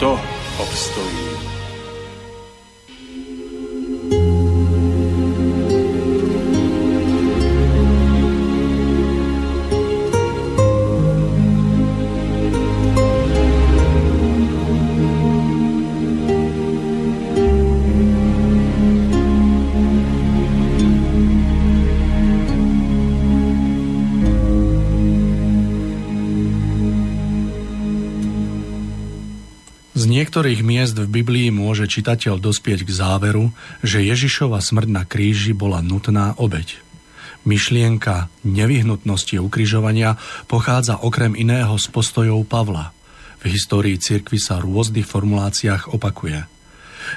kto obstojí? Niektorých miest v Biblii môže čitateľ dospieť k záveru, že Ježišova smrť na kríži bola nutná obeď. Myšlienka nevyhnutnosti ukrižovania pochádza okrem iného z postojov Pavla. V histórii cirkvy sa v rôznych formuláciách opakuje.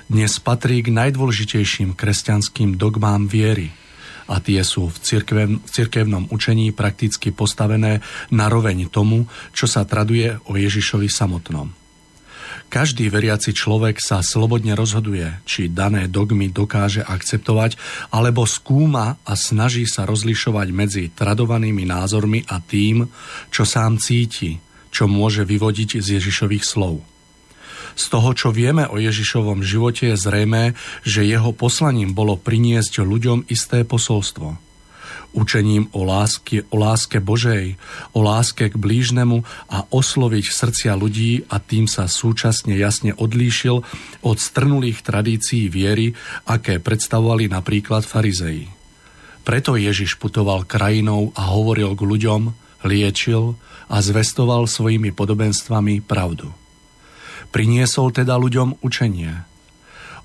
Dnes patrí k najdôležitejším kresťanským dogmám viery a tie sú v, cirkev, v cirkevnom učení prakticky postavené na roveň tomu, čo sa traduje o Ježišovi samotnom. Každý veriaci človek sa slobodne rozhoduje, či dané dogmy dokáže akceptovať, alebo skúma a snaží sa rozlišovať medzi tradovanými názormi a tým, čo sám cíti, čo môže vyvodiť z Ježišových slov. Z toho, čo vieme o Ježišovom živote, je zrejmé, že jeho poslaním bolo priniesť ľuďom isté posolstvo – učením o láske, o láske Božej, o láske k blížnemu a osloviť srdcia ľudí a tým sa súčasne jasne odlíšil od strnulých tradícií viery, aké predstavovali napríklad farizei. Preto Ježiš putoval krajinou a hovoril k ľuďom, liečil a zvestoval svojimi podobenstvami pravdu. Priniesol teda ľuďom učenie –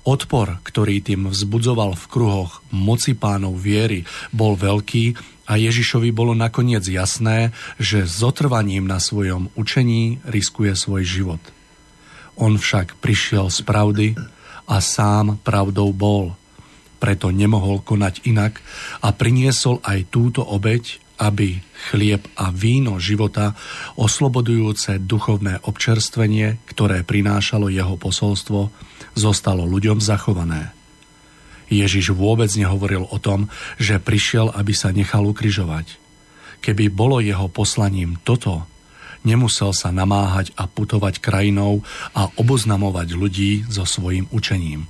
Odpor, ktorý tým vzbudzoval v kruhoch moci pánov viery, bol veľký a Ježišovi bolo nakoniec jasné, že zotrvaním na svojom učení riskuje svoj život. On však prišiel z pravdy a sám pravdou bol. Preto nemohol konať inak a priniesol aj túto obeď, aby chlieb a víno života, oslobodujúce duchovné občerstvenie, ktoré prinášalo jeho posolstvo, zostalo ľuďom zachované. Ježiš vôbec nehovoril o tom, že prišiel, aby sa nechal ukrižovať. Keby bolo jeho poslaním toto, nemusel sa namáhať a putovať krajinou a oboznamovať ľudí so svojim učením.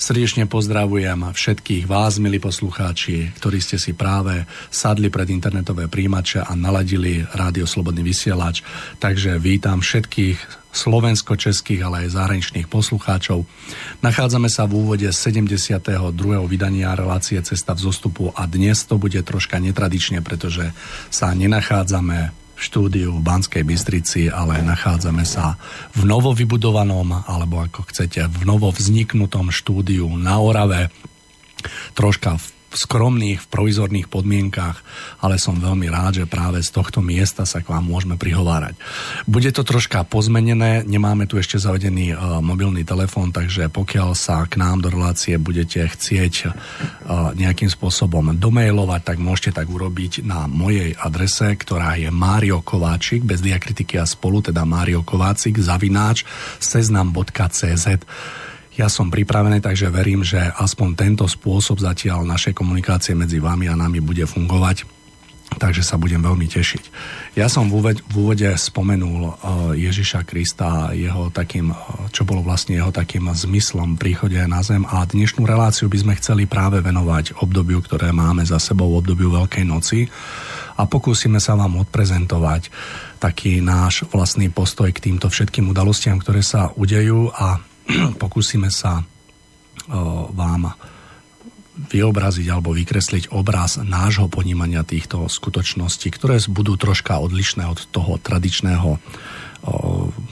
Srdečne pozdravujem všetkých vás, milí poslucháči, ktorí ste si práve sadli pred internetové príjimače a naladili Rádio Slobodný vysielač. Takže vítam všetkých slovensko-českých, ale aj zahraničných poslucháčov. Nachádzame sa v úvode 72. vydania relácie Cesta v zostupu a dnes to bude troška netradične, pretože sa nenachádzame štúdiu v Banskej Bystrici, ale nachádzame sa v novo vybudovanom, alebo ako chcete, v novo vzniknutom štúdiu na Orave, troška v skromných, v provizorných podmienkách, ale som veľmi rád, že práve z tohto miesta sa k vám môžeme prihovárať. Bude to troška pozmenené, nemáme tu ešte zavedený uh, mobilný telefón, takže pokiaľ sa k nám do relácie budete chcieť uh, nejakým spôsobom domailovať, tak môžete tak urobiť na mojej adrese, ktorá je Mário Kováčik, bez diakritiky a spolu, teda Mário Kováčik, zavináč, seznam.cz. Ja som pripravený, takže verím, že aspoň tento spôsob zatiaľ našej komunikácie medzi vami a nami bude fungovať. Takže sa budem veľmi tešiť. Ja som v úvode, v úvode spomenul uh, Ježiša Krista, jeho takým, uh, čo bolo vlastne jeho takým zmyslom príchode na zem a dnešnú reláciu by sme chceli práve venovať obdobiu, ktoré máme za sebou, obdobiu Veľkej noci a pokúsime sa vám odprezentovať taký náš vlastný postoj k týmto všetkým udalostiam, ktoré sa udejú a pokúsime sa vám vyobraziť alebo vykresliť obraz nášho ponímania týchto skutočností, ktoré budú troška odlišné od toho tradičného,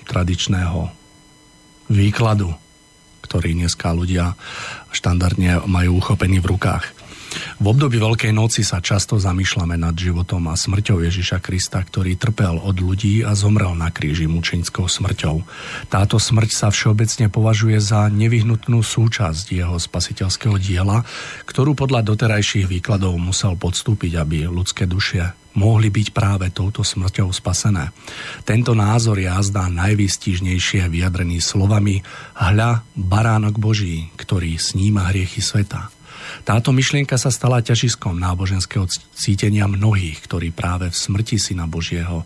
tradičného výkladu, ktorý dneska ľudia štandardne majú uchopený v rukách. V období Veľkej noci sa často zamýšľame nad životom a smrťou Ježiša Krista, ktorý trpel od ľudí a zomrel na kríži mučenickou smrťou. Táto smrť sa všeobecne považuje za nevyhnutnú súčasť jeho spasiteľského diela, ktorú podľa doterajších výkladov musel podstúpiť, aby ľudské duše mohli byť práve touto smrťou spasené. Tento názor je azda najvýstižnejšie vyjadrený slovami Hľa, baránok Boží, ktorý sníma hriechy sveta. Táto myšlienka sa stala ťažiskom náboženského cítenia mnohých, ktorí práve v smrti Syna Božieho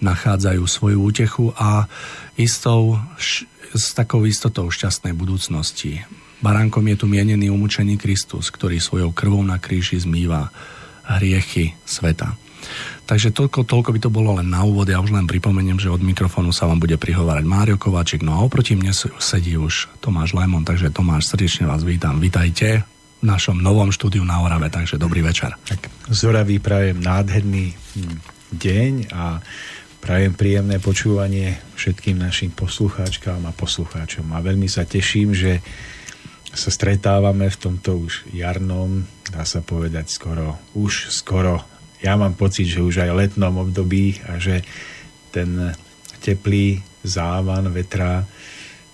nachádzajú svoju útechu a istou, s takou istotou šťastnej budúcnosti. Baránkom je tu mienený umúčený Kristus, ktorý svojou krvou na kríži zmýva hriechy sveta. Takže toľko, toľko by to bolo len na úvod. Ja už len pripomeniem, že od mikrofónu sa vám bude prihovárať Mário Kováčik. No a oproti mne sedí už Tomáš Lemon, takže Tomáš, srdečne vás vítam. Vítajte našom novom štúdiu na Orave, takže dobrý večer. Tak, Zoravý prajem nádherný hm, deň a prajem príjemné počúvanie všetkým našim poslucháčkám a poslucháčom. A veľmi sa teším, že sa stretávame v tomto už jarnom, dá sa povedať skoro, už skoro, ja mám pocit, že už aj letnom období a že ten teplý závan vetra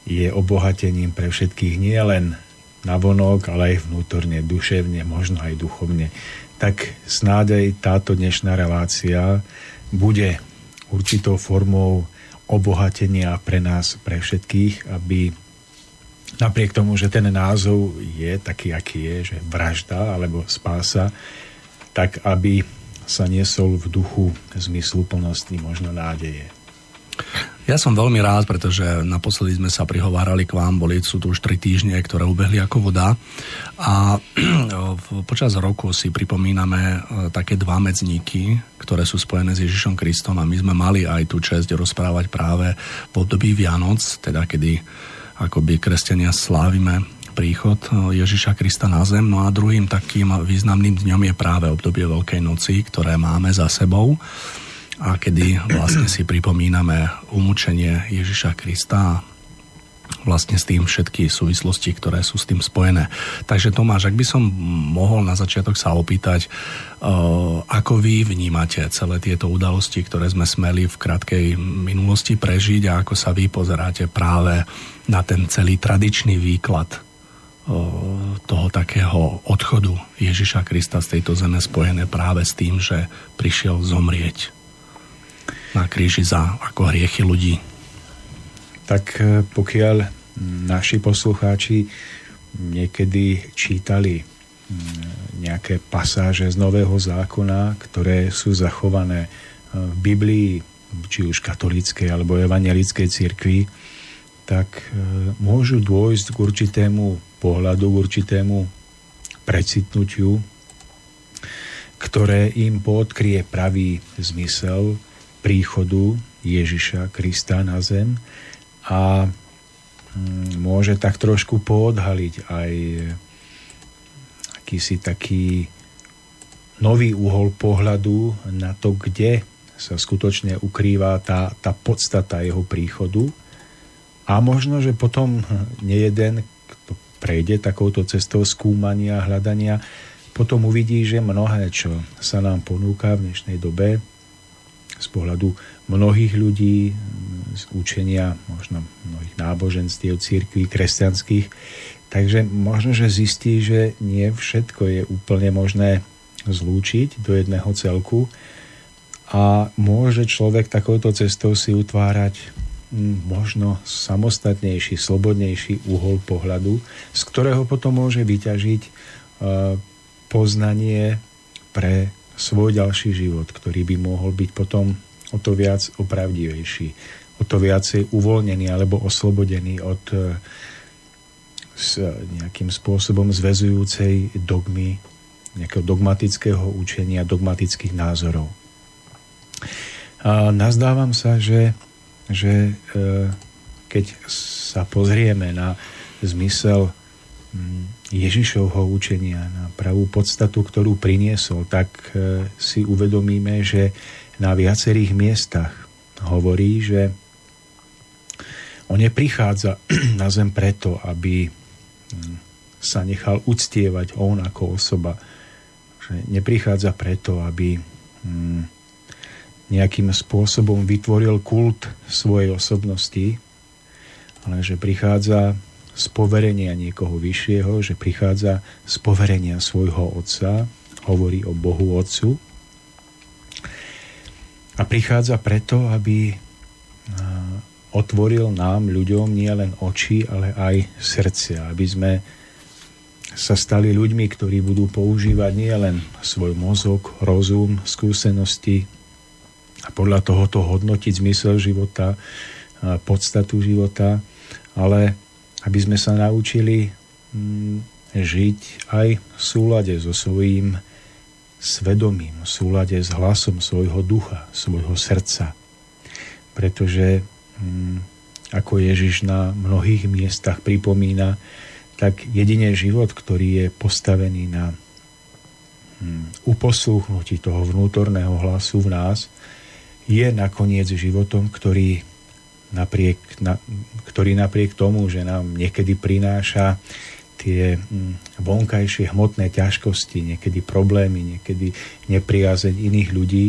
je obohatením pre všetkých nielen navonok, ale aj vnútorne, duševne, možno aj duchovne. Tak snáď aj táto dnešná relácia bude určitou formou obohatenia pre nás, pre všetkých, aby napriek tomu, že ten názov je taký, aký je, že vražda alebo spása, tak aby sa niesol v duchu zmysluplnosti možno nádeje. Ja som veľmi rád, pretože naposledy sme sa prihovárali k vám, boli sú tu už tri týždne, ktoré ubehli ako voda a počas roku si pripomíname e, také dva medzníky, ktoré sú spojené s Ježišom Kristom a my sme mali aj tú čest rozprávať práve v období Vianoc, teda kedy akoby kresťania slávime príchod e, Ježiša Krista na zem. No a druhým takým významným dňom je práve obdobie Veľkej noci, ktoré máme za sebou a kedy vlastne si pripomíname umúčenie Ježiša Krista vlastne s tým všetky súvislosti, ktoré sú s tým spojené. Takže Tomáš, ak by som mohol na začiatok sa opýtať, uh, ako vy vnímate celé tieto udalosti, ktoré sme smeli v krátkej minulosti prežiť a ako sa vy pozeráte práve na ten celý tradičný výklad uh, toho takého odchodu Ježiša Krista z tejto zeme spojené práve s tým, že prišiel zomrieť na kríži za ako hriechy ľudí. Tak e, pokiaľ naši poslucháči niekedy čítali nejaké pasáže z Nového zákona, ktoré sú zachované e, v Biblii, či už katolíckej alebo evangelickej cirkvi, tak e, môžu dôjsť k určitému pohľadu, k určitému precitnutiu, ktoré im podkrie pravý zmysel príchodu Ježiša Krista na zem a mm, môže tak trošku poodhaliť aj akýsi taký nový uhol pohľadu na to, kde sa skutočne ukrýva tá, tá podstata jeho príchodu. A možno, že potom nejeden, kto prejde takouto cestou skúmania, hľadania, potom uvidí, že mnohé, čo sa nám ponúka v dnešnej dobe, z pohľadu mnohých ľudí, z učenia možno mnohých náboženstiev, církví, kresťanských. Takže možno, že zistí, že nie všetko je úplne možné zlúčiť do jedného celku a môže človek takouto cestou si utvárať hm, možno samostatnejší, slobodnejší uhol pohľadu, z ktorého potom môže vyťažiť eh, poznanie pre svoj ďalší život, ktorý by mohol byť potom o to viac opravdivejší, o to viacej uvoľnený alebo oslobodený od e, s nejakým spôsobom zväzujúcej dogmy, nejakého dogmatického učenia, dogmatických názorov. A nazdávam sa, že, že e, keď sa pozrieme na zmysel Ježišovho učenia, na pravú podstatu, ktorú priniesol, tak e, si uvedomíme, že na viacerých miestach hovorí, že on neprichádza na zem preto, aby mm, sa nechal uctievať on ako osoba. Že neprichádza preto, aby mm, nejakým spôsobom vytvoril kult svojej osobnosti, ale že prichádza z poverenia niekoho vyššieho, že prichádza z poverenia svojho otca, hovorí o Bohu Otcu. A prichádza preto, aby otvoril nám, ľuďom, nielen oči, ale aj srdcia, aby sme sa stali ľuďmi, ktorí budú používať nielen svoj mozog, rozum, skúsenosti a podľa tohoto hodnotiť zmysel života, podstatu života, ale aby sme sa naučili mm, žiť aj v súlade so svojím svedomím, v súlade s hlasom svojho ducha, svojho srdca. Pretože Mm, ako Ježiš na mnohých miestach pripomína, tak jedine život, ktorý je postavený na mm, uposlúchnutí toho vnútorného hlasu v nás, je nakoniec životom, ktorý napriek, na, ktorý napriek tomu, že nám niekedy prináša tie mm, vonkajšie hmotné ťažkosti, niekedy problémy, niekedy nepriazeň iných ľudí,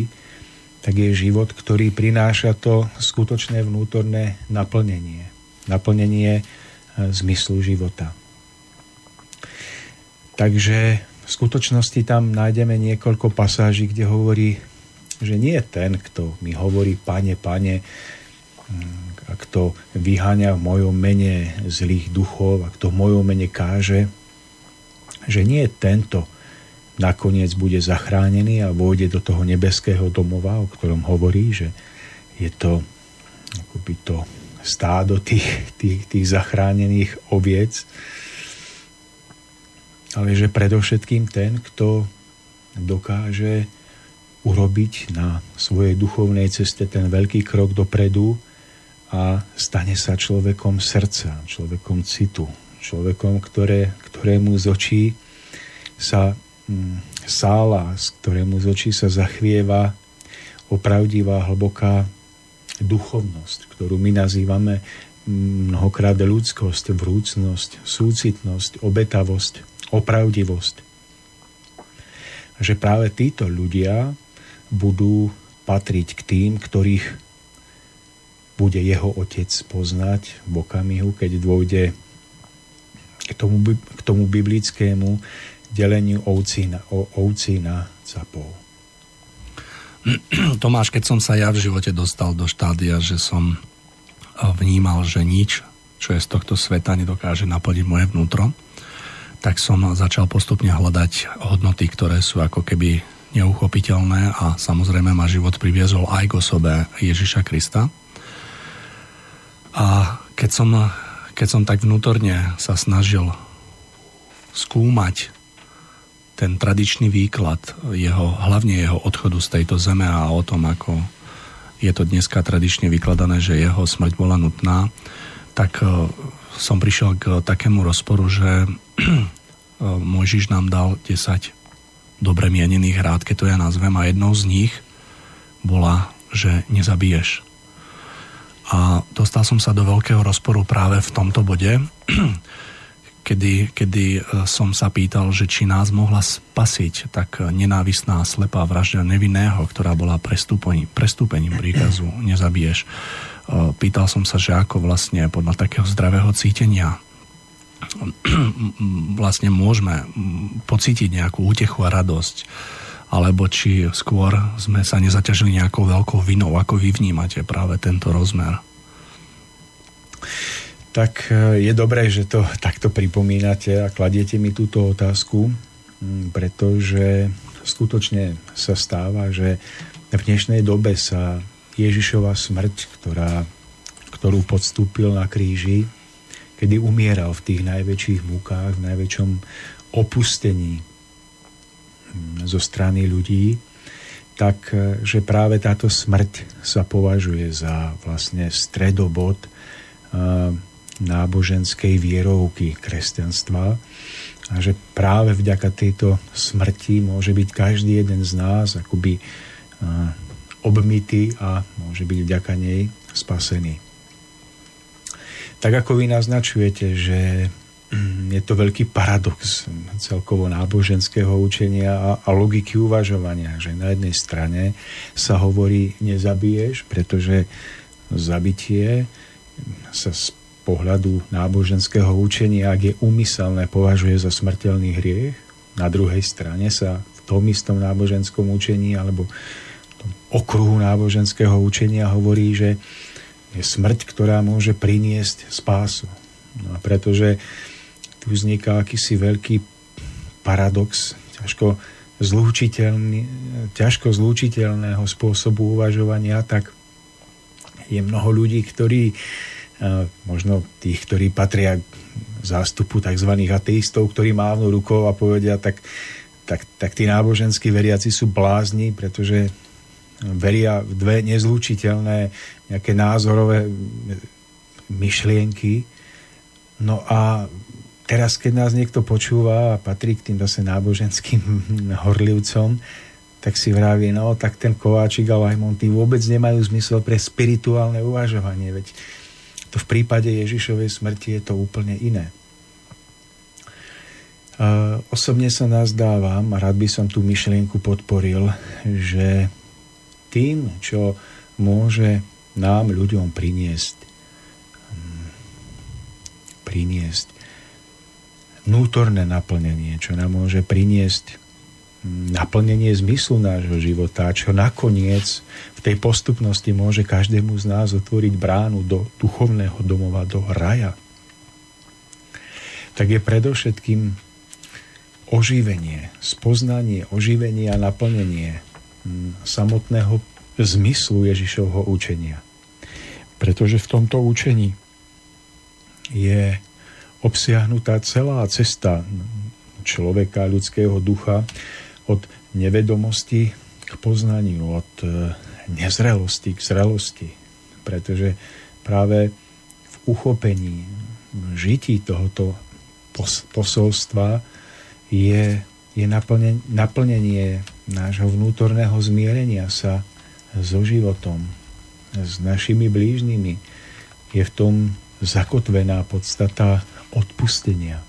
tak je život, ktorý prináša to skutočné vnútorné naplnenie. Naplnenie e, zmyslu života. Takže v skutočnosti tam nájdeme niekoľko pasáží, kde hovorí, že nie ten, kto mi hovorí, pane, pane, mm, a kto vyháňa v mojom mene zlých duchov a kto v mojom mene káže, že nie tento, nakoniec bude zachránený a vôjde do toho nebeského domova, o ktorom hovorí, že je to akoby to stádo tých, tých, tých zachránených oviec, ale že predovšetkým ten, kto dokáže urobiť na svojej duchovnej ceste ten veľký krok dopredu a stane sa človekom srdca, človekom citu, človekom, ktoré, ktorému z očí sa Mm, sála, z ktorému z očí sa zachvieva opravdivá, hlboká duchovnosť, ktorú my nazývame mm, mnohokrát ľudskosť, vrúcnosť, súcitnosť, obetavosť, opravdivosť. Že práve títo ľudia budú patriť k tým, ktorých bude jeho otec poznať v okamihu, keď dôjde k tomu, k tomu biblickému deleniu ovcí na, o, ovcí na capov. Tomáš, keď som sa ja v živote dostal do štádia, že som vnímal, že nič, čo je z tohto sveta, nedokáže naplniť moje vnútro, tak som začal postupne hľadať hodnoty, ktoré sú ako keby neuchopiteľné a samozrejme ma život priviezol aj k osobe Ježiša Krista. A keď som, keď som tak vnútorne sa snažil skúmať ten tradičný výklad jeho, hlavne jeho odchodu z tejto zeme a o tom, ako je to dneska tradične vykladané, že jeho smrť bola nutná, tak e, som prišiel k takému rozporu, že e, Mojžiš nám dal 10 dobre mienených rád, keď to ja nazvem, a jednou z nich bola, že nezabiješ. A dostal som sa do veľkého rozporu práve v tomto bode, kedy, kedy e, som sa pýtal, že či nás mohla spasiť tak nenávisná slepá vražda nevinného, ktorá bola prestúpením, prestúpením príkazu nezabiješ. E, pýtal som sa, že ako vlastne podľa takého zdravého cítenia vlastne môžeme pocítiť nejakú útechu a radosť alebo či skôr sme sa nezaťažili nejakou veľkou vinou, ako vy vnímate práve tento rozmer? Tak e, je dobré, že to takto pripomínate a kladiete mi túto otázku, pretože skutočne sa stáva, že v dnešnej dobe sa Ježišova smrť, ktorá, ktorú podstúpil na kríži, kedy umieral v tých najväčších múkách, v najväčšom opustení zo strany ľudí, tak e, že práve táto smrť sa považuje za vlastne stredobod náboženskej vierovky kresťanstva a že práve vďaka tejto smrti môže byť každý jeden z nás akoby obmytý a môže byť vďaka nej spasený. Tak ako vy naznačujete, že je to veľký paradox celkovo náboženského učenia a, a logiky uvažovania, že na jednej strane sa hovorí nezabiješ, pretože zabitie sa z pohľadu náboženského učenia, ak je úmyselné, považuje za smrteľný hriech. Na druhej strane sa v tom istom náboženskom učení alebo v tom okruhu náboženského učenia hovorí, že je smrť, ktorá môže priniesť spásu. No a pretože tu vzniká akýsi veľký paradox, ťažko zlúčiteľný, ťažko zlúčiteľného spôsobu uvažovania, tak je mnoho ľudí, ktorí možno tých, ktorí patria zástupu tzv. ateistov, ktorí mávnu rukou a povedia, tak, tak, tak tí náboženskí veriaci sú blázni, pretože veria v dve nezlučiteľné nejaké názorové myšlienky. No a teraz, keď nás niekto počúva a patrí k tým zase náboženským horlivcom, tak si vraví, no tak ten Kováčik a Lajmon, tí vôbec nemajú zmysel pre spirituálne uvažovanie, veď to v prípade Ježišovej smrti je to úplne iné. Osobne sa nazdávam, a rád by som tú myšlienku podporil, že tým, čo môže nám, ľuďom priniesť hm, priniesť vnútorné naplnenie, čo nám môže priniesť naplnenie zmyslu nášho života, čo nakoniec v tej postupnosti môže každému z nás otvoriť bránu do duchovného domova, do raja, tak je predovšetkým oživenie, spoznanie, oživenie a naplnenie hm, samotného zmyslu Ježišovho učenia. Pretože v tomto učení je obsiahnutá celá cesta človeka, ľudského ducha, od nevedomosti k poznaniu, od e, nezrelosti k zrelosti. Pretože práve v uchopení, v žití tohoto posolstva je, je naplnenie, naplnenie nášho vnútorného zmierenia sa so životom, s našimi blížnymi. Je v tom zakotvená podstata odpustenia.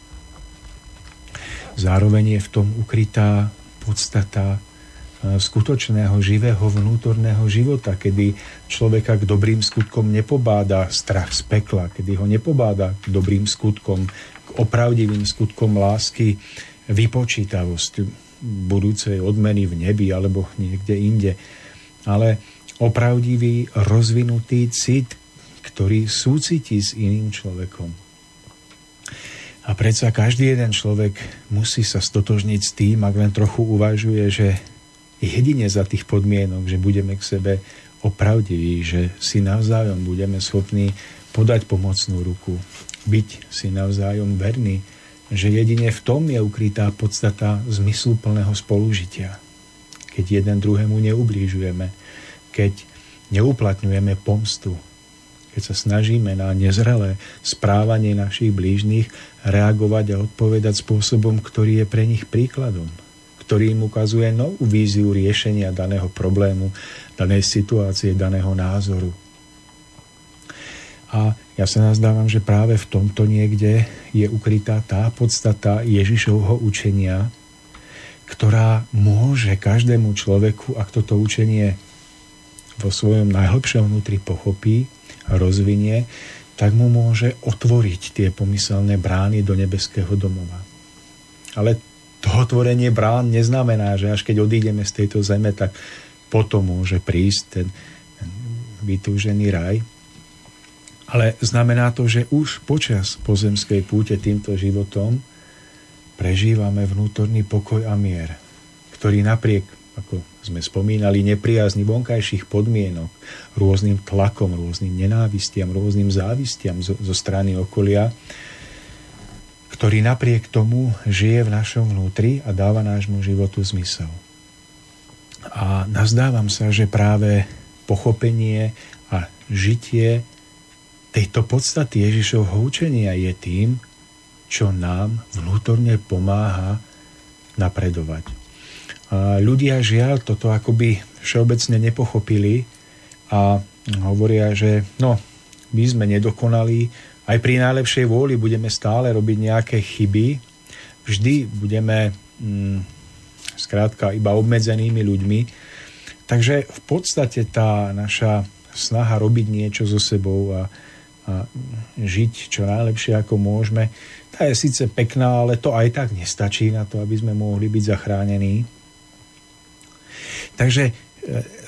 Zároveň je v tom ukrytá podstata e, skutočného, živého vnútorného života, kedy človeka k dobrým skutkom nepobáda strach z pekla, kedy ho nepobáda k dobrým skutkom, k opravdivým skutkom lásky, vypočítavosť budúcej odmeny v nebi alebo niekde inde, ale opravdivý, rozvinutý cit, ktorý súcití s iným človekom. A predsa každý jeden človek musí sa stotožniť s tým, ak len trochu uvažuje, že jedine za tých podmienok, že budeme k sebe opravdiví, že si navzájom budeme schopní podať pomocnú ruku, byť si navzájom verní, že jedine v tom je ukrytá podstata zmysluplného spolužitia. Keď jeden druhému neublížujeme, keď neuplatňujeme pomstu, keď sa snažíme na nezrelé správanie našich blížnych reagovať a odpovedať spôsobom, ktorý je pre nich príkladom, ktorý im ukazuje novú víziu riešenia daného problému, danej situácie, daného názoru. A ja sa nazdávam, že práve v tomto niekde je ukrytá tá podstata Ježišovho učenia, ktorá môže každému človeku, ak toto učenie vo svojom najhlbšom vnútri pochopí, rozvinie, tak mu môže otvoriť tie pomyselné brány do nebeského domova. Ale to otvorenie brán neznamená, že až keď odídeme z tejto zeme, tak potom môže prísť ten, ten vytúžený raj. Ale znamená to, že už počas pozemskej púte týmto životom prežívame vnútorný pokoj a mier, ktorý napriek ako sme spomínali, nepriazni vonkajších podmienok, rôznym tlakom, rôznym nenávistiam, rôznym závistiam zo, zo strany okolia, ktorý napriek tomu žije v našom vnútri a dáva nášmu životu zmysel. A nazdávam sa, že práve pochopenie a žitie tejto podstaty Ježišovho učenia je tým, čo nám vnútorne pomáha napredovať. Ľudia žiaľ toto akoby všeobecne nepochopili a hovoria, že no, my sme nedokonalí, aj pri najlepšej vôli budeme stále robiť nejaké chyby, vždy budeme mm, skrátka iba obmedzenými ľuďmi. Takže v podstate tá naša snaha robiť niečo so sebou a, a žiť čo najlepšie ako môžeme, tá je síce pekná, ale to aj tak nestačí na to, aby sme mohli byť zachránení. Takže e,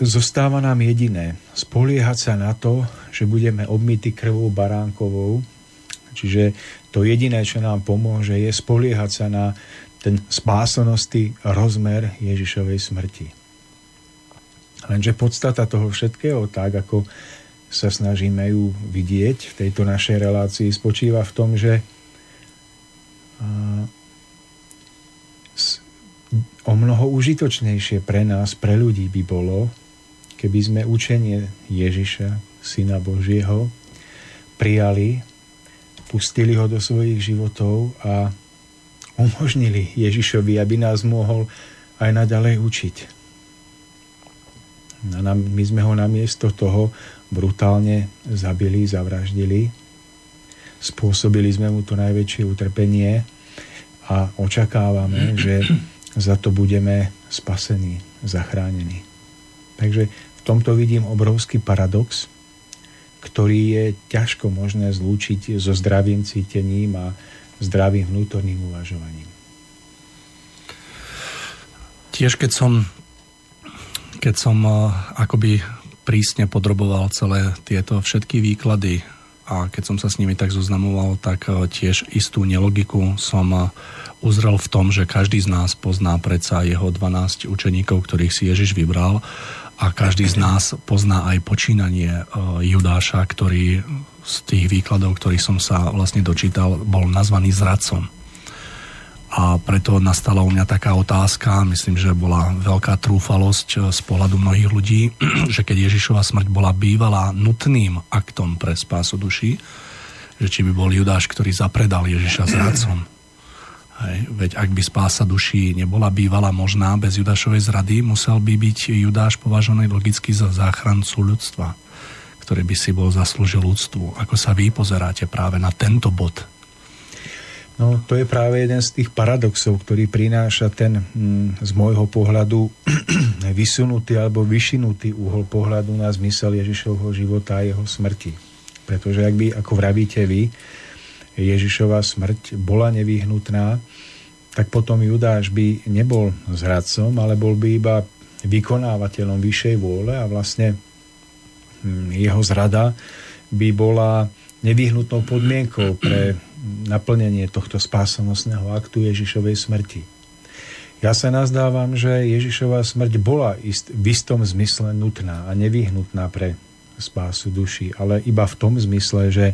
zostáva nám jediné, spoliehať sa na to, že budeme obmity krvou baránkovou, čiže to jediné, čo nám pomôže, je spoliehať sa na ten spásonosti rozmer Ježišovej smrti. Lenže podstata toho všetkého, tak ako sa snažíme ju vidieť v tejto našej relácii, spočíva v tom, že o mnoho užitočnejšie pre nás, pre ľudí by bolo, keby sme učenie Ježiša, Syna Božieho, prijali, pustili ho do svojich životov a umožnili Ježišovi, aby nás mohol aj naďalej učiť. My sme ho namiesto toho brutálne zabili, zavraždili. Spôsobili sme mu to najväčšie utrpenie a očakávame, že za to budeme spasení, zachránení. Takže v tomto vidím obrovský paradox, ktorý je ťažko možné zlúčiť so zdravým cítením a zdravým vnútorným uvažovaním. Tiež keď som keď som eh, akoby prísne podroboval celé tieto všetky výklady a keď som sa s nimi tak zoznamoval, tak eh, tiež istú nelogiku som eh, uzrel v tom, že každý z nás pozná predsa jeho 12 učeníkov, ktorých si Ježiš vybral a každý z nás pozná aj počínanie Judáša, ktorý z tých výkladov, ktorých som sa vlastne dočítal, bol nazvaný zradcom. A preto nastala u mňa taká otázka, myslím, že bola veľká trúfalosť eh, z pohľadu mnohých ľudí, že keď Ježišova smrť bola bývala nutným aktom pre spásu duši, že či by bol Judáš, ktorý zapredal Ježiša zradcom. Hej, veď ak by spása duší nebola bývala možná bez Judášovej zrady, musel by byť Judáš považovaný logicky za záchrancu ľudstva, ktorý by si bol zaslúžil ľudstvu. Ako sa vy pozeráte práve na tento bod No, to je práve jeden z tých paradoxov, ktorý prináša ten hm, z môjho pohľadu vysunutý alebo vyšinutý uhol pohľadu na zmysel Ježišovho života a jeho smrti. Pretože ak by, ako vravíte vy, Ježišova smrť bola nevyhnutná, tak potom Judáš by nebol zradcom, ale bol by iba vykonávateľom vyššej vôle a vlastne hm, jeho zrada by bola nevyhnutnou podmienkou pre naplnenie tohto spásonosného aktu Ježišovej smrti. Ja sa nazdávam, že Ježišova smrť bola ist, v istom zmysle nutná a nevyhnutná pre spásu duši, ale iba v tom zmysle, že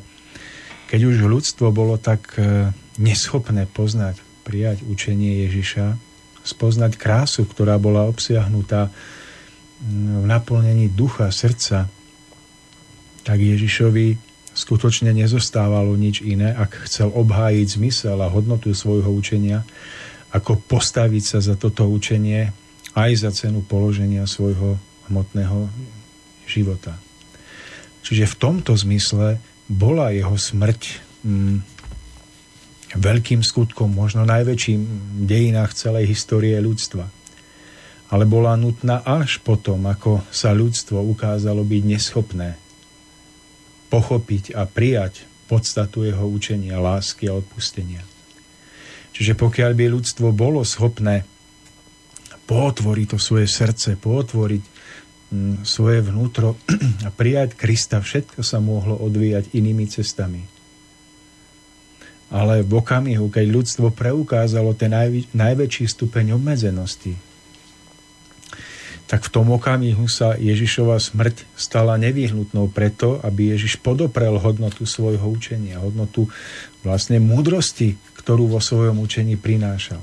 keď už ľudstvo bolo tak e, neschopné poznať, prijať učenie Ježiša, spoznať krásu, ktorá bola obsiahnutá v naplnení ducha, srdca, tak Ježišovi skutočne nezostávalo nič iné, ak chcel obhájiť zmysel a hodnotu svojho učenia, ako postaviť sa za toto učenie aj za cenu položenia svojho hmotného života. Čiže v tomto zmysle bola jeho smrť mm, veľkým skutkom, možno najväčším v dejinách celej histórie ľudstva. Ale bola nutná až potom, ako sa ľudstvo ukázalo byť neschopné pochopiť a prijať podstatu jeho učenia, lásky a odpustenia. Čiže pokiaľ by ľudstvo bolo schopné pootvoriť to svoje srdce, pootvoriť mm, svoje vnútro a prijať Krista, všetko sa mohlo odvíjať inými cestami. Ale v okamihu, keď ľudstvo preukázalo ten najväčší stupeň obmedzenosti, tak v tom okamihu sa Ježišova smrť stala nevyhnutnou preto, aby Ježiš podoprel hodnotu svojho učenia, hodnotu vlastne múdrosti, ktorú vo svojom učení prinášal.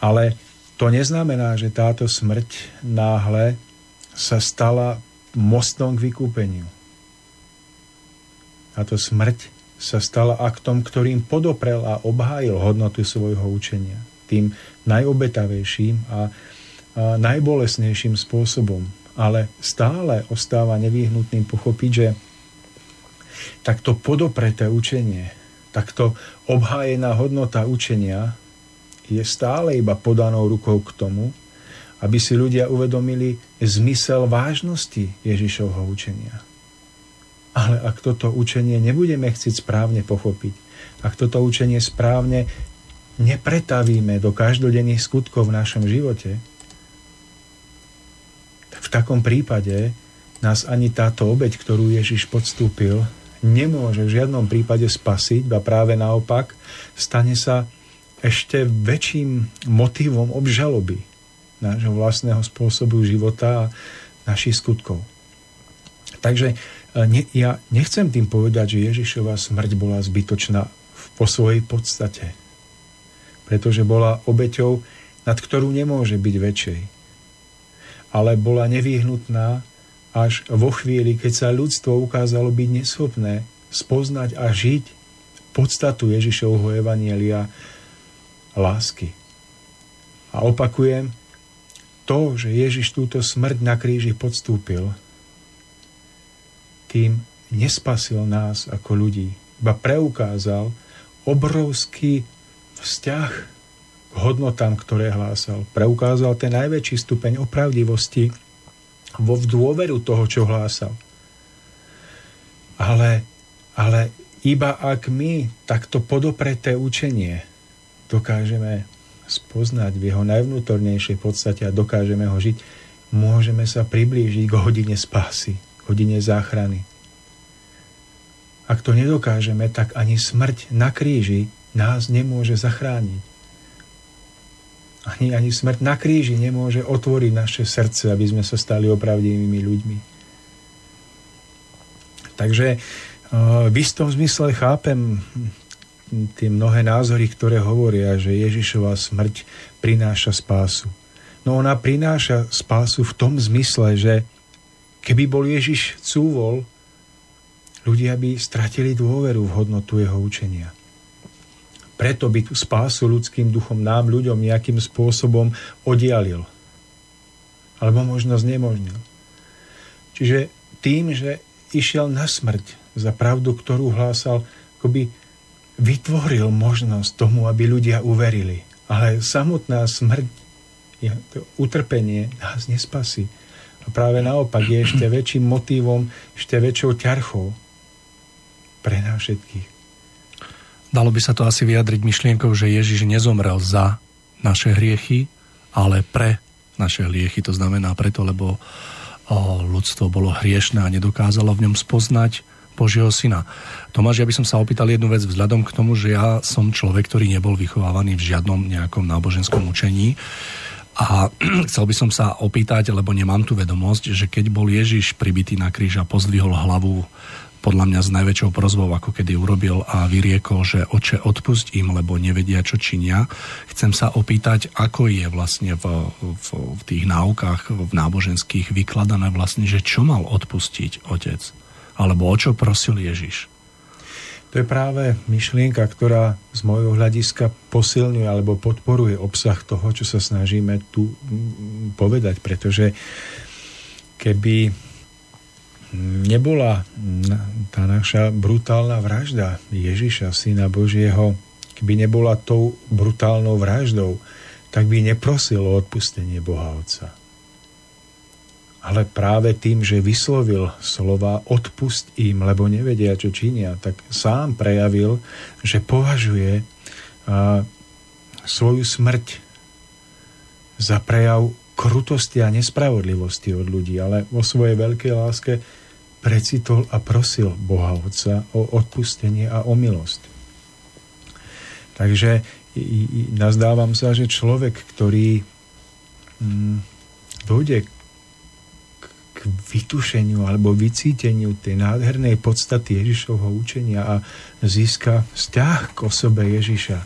Ale to neznamená, že táto smrť náhle sa stala mostom k vykúpeniu. táto smrť sa stala aktom, ktorým podoprel a obhájil hodnotu svojho učenia. Tým najobetavejším a, najbolesnejším spôsobom. Ale stále ostáva nevyhnutným pochopiť, že takto podopreté učenie, takto obhájená hodnota učenia je stále iba podanou rukou k tomu, aby si ľudia uvedomili zmysel vážnosti Ježišovho učenia. Ale ak toto učenie nebudeme chcieť správne pochopiť, ak toto učenie správne nepretavíme do každodenných skutkov v našom živote, v takom prípade nás ani táto obeď, ktorú Ježiš podstúpil, nemôže v žiadnom prípade spasiť, a práve naopak stane sa ešte väčším motivom obžaloby nášho vlastného spôsobu života a našich skutkov. Takže e, ne, ja nechcem tým povedať, že Ježišova smrť bola zbytočná po svojej podstate, pretože bola obeťou, nad ktorú nemôže byť väčšej. Ale bola nevyhnutná až vo chvíli, keď sa ľudstvo ukázalo byť neschopné spoznať a žiť podstatu Ježišovho evanielia lásky. A opakujem, to, že Ježiš túto smrť na kríži podstúpil, tým nespasil nás ako ľudí, iba preukázal obrovský vzťah hodnotám, ktoré hlásal. Preukázal ten najväčší stupeň opravdivosti vo dôveru toho, čo hlásal. Ale, ale iba ak my takto podopreté učenie dokážeme spoznať v jeho najvnútornejšej podstate a dokážeme ho žiť, môžeme sa priblížiť k hodine spásy, hodine záchrany. Ak to nedokážeme, tak ani smrť na kríži nás nemôže zachrániť. Ani, ani smrť na kríži nemôže otvoriť naše srdce, aby sme sa stali opravdivými ľuďmi. Takže v istom zmysle chápem tie mnohé názory, ktoré hovoria, že Ježišova smrť prináša spásu. No ona prináša spásu v tom zmysle, že keby bol Ježiš cúvol, ľudia by stratili dôveru v hodnotu jeho učenia. Preto by tú spásu ľudským duchom nám, ľuďom nejakým spôsobom odialil. Alebo možno znemožnil. Čiže tým, že išiel na smrť za pravdu, ktorú hlásal, akoby vytvoril možnosť tomu, aby ľudia uverili. Ale samotná smrť, to utrpenie nás nespasí. A práve naopak je ešte väčším motivom, ešte väčšou ťarchou pre nás všetkých. Dalo by sa to asi vyjadriť myšlienkou, že Ježiš nezomrel za naše hriechy, ale pre naše hriechy. To znamená preto, lebo ľudstvo bolo hriešne a nedokázalo v ňom spoznať Božieho syna. Tomáš, ja by som sa opýtal jednu vec vzhľadom k tomu, že ja som človek, ktorý nebol vychovávaný v žiadnom nejakom náboženskom učení. A chcel by som sa opýtať, lebo nemám tu vedomosť, že keď bol Ježiš pribitý na kríž a pozdvihol hlavu podľa mňa s najväčšou prozbou, ako kedy urobil a vyriekol, že oče, odpusť im, lebo nevedia, čo činia. Chcem sa opýtať, ako je vlastne v, v, v tých náukách, v náboženských vykladané vlastne, že čo mal odpustiť otec? Alebo o čo prosil Ježiš? To je práve myšlienka, ktorá z môjho hľadiska posilňuje alebo podporuje obsah toho, čo sa snažíme tu povedať, pretože keby nebola tá naša brutálna vražda Ježiša, Syna Božieho, keby nebola tou brutálnou vraždou, tak by neprosil o odpustenie Boha Otca. Ale práve tým, že vyslovil slova odpust im, lebo nevedia, čo činia, tak sám prejavil, že považuje a, svoju smrť za prejav krutosti a nespravodlivosti od ľudí, ale vo svojej veľkej láske precitol a prosil Boha Otca o odpustenie a o milosť. Takže nazdávam sa, že človek, ktorý mm, dojde k vytušeniu alebo vycíteniu tej nádhernej podstaty Ježišovho učenia a získa vzťah k osobe Ježiša.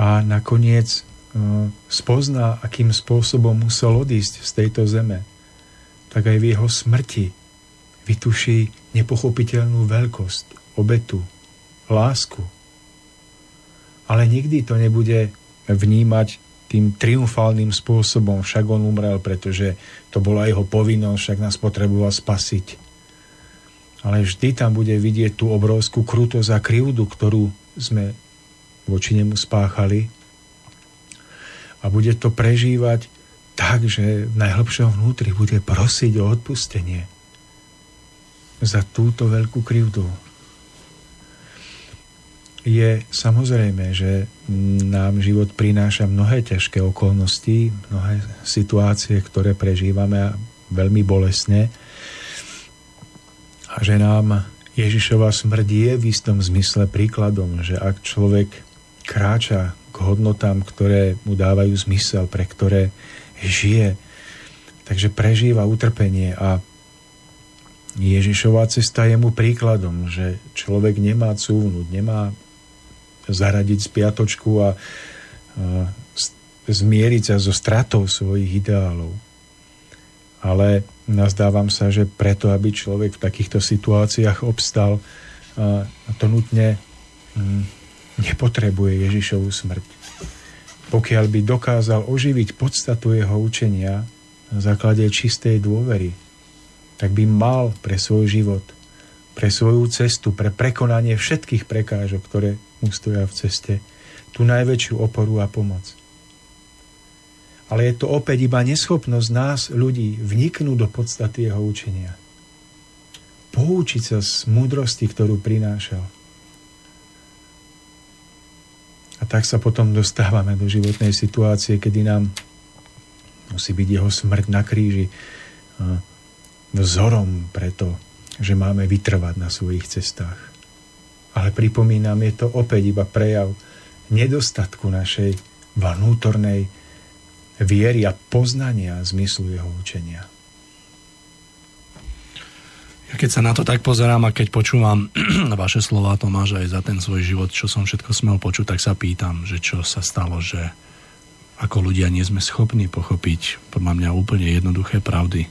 A nakoniec e, spozná, akým spôsobom musel odísť z tejto zeme, tak aj v jeho smrti vytuší nepochopiteľnú veľkosť, obetu, lásku. Ale nikdy to nebude vnímať tým triumfálnym spôsobom. Však on umrel, pretože to bola jeho povinnosť, však nás potreboval spasiť. Ale vždy tam bude vidieť tú obrovskú krutosť a krivdu, ktorú sme voči nemu spáchali. A bude to prežívať tak, že v najhlbšom vnútri bude prosiť o odpustenie za túto veľkú krivdu. Je samozrejme, že nám život prináša mnohé ťažké okolnosti, mnohé situácie, ktoré prežívame veľmi bolesne. A že nám Ježišova smrť je v istom zmysle príkladom, že ak človek kráča k hodnotám, ktoré mu dávajú zmysel, pre ktoré žije, takže prežíva utrpenie a Ježišová cesta je mu príkladom, že človek nemá cúvnuť, nemá zaradiť spiatočku a, a zmieriť sa so stratou svojich ideálov. Ale nazdávam sa, že preto, aby človek v takýchto situáciách obstal, to nutne mm, nepotrebuje Ježišovú smrť. Pokiaľ by dokázal oživiť podstatu jeho učenia na základe čistej dôvery, tak by mal pre svoj život, pre svoju cestu, pre prekonanie všetkých prekážok, ktoré mu stoja v ceste, tú najväčšiu oporu a pomoc. Ale je to opäť iba neschopnosť nás, ľudí, vniknúť do podstaty jeho učenia. Poučiť sa z múdrosti, ktorú prinášal. A tak sa potom dostávame do životnej situácie, kedy nám musí byť jeho smrť na kríži vzorom preto, že máme vytrvať na svojich cestách. Ale pripomínam, je to opäť iba prejav nedostatku našej vnútornej viery a poznania zmyslu jeho učenia. Ja keď sa na to tak pozerám a keď počúvam vaše slova, Tomáš, aj za ten svoj život, čo som všetko smel počuť, tak sa pýtam, že čo sa stalo, že ako ľudia nie sme schopní pochopiť podľa mňa úplne jednoduché pravdy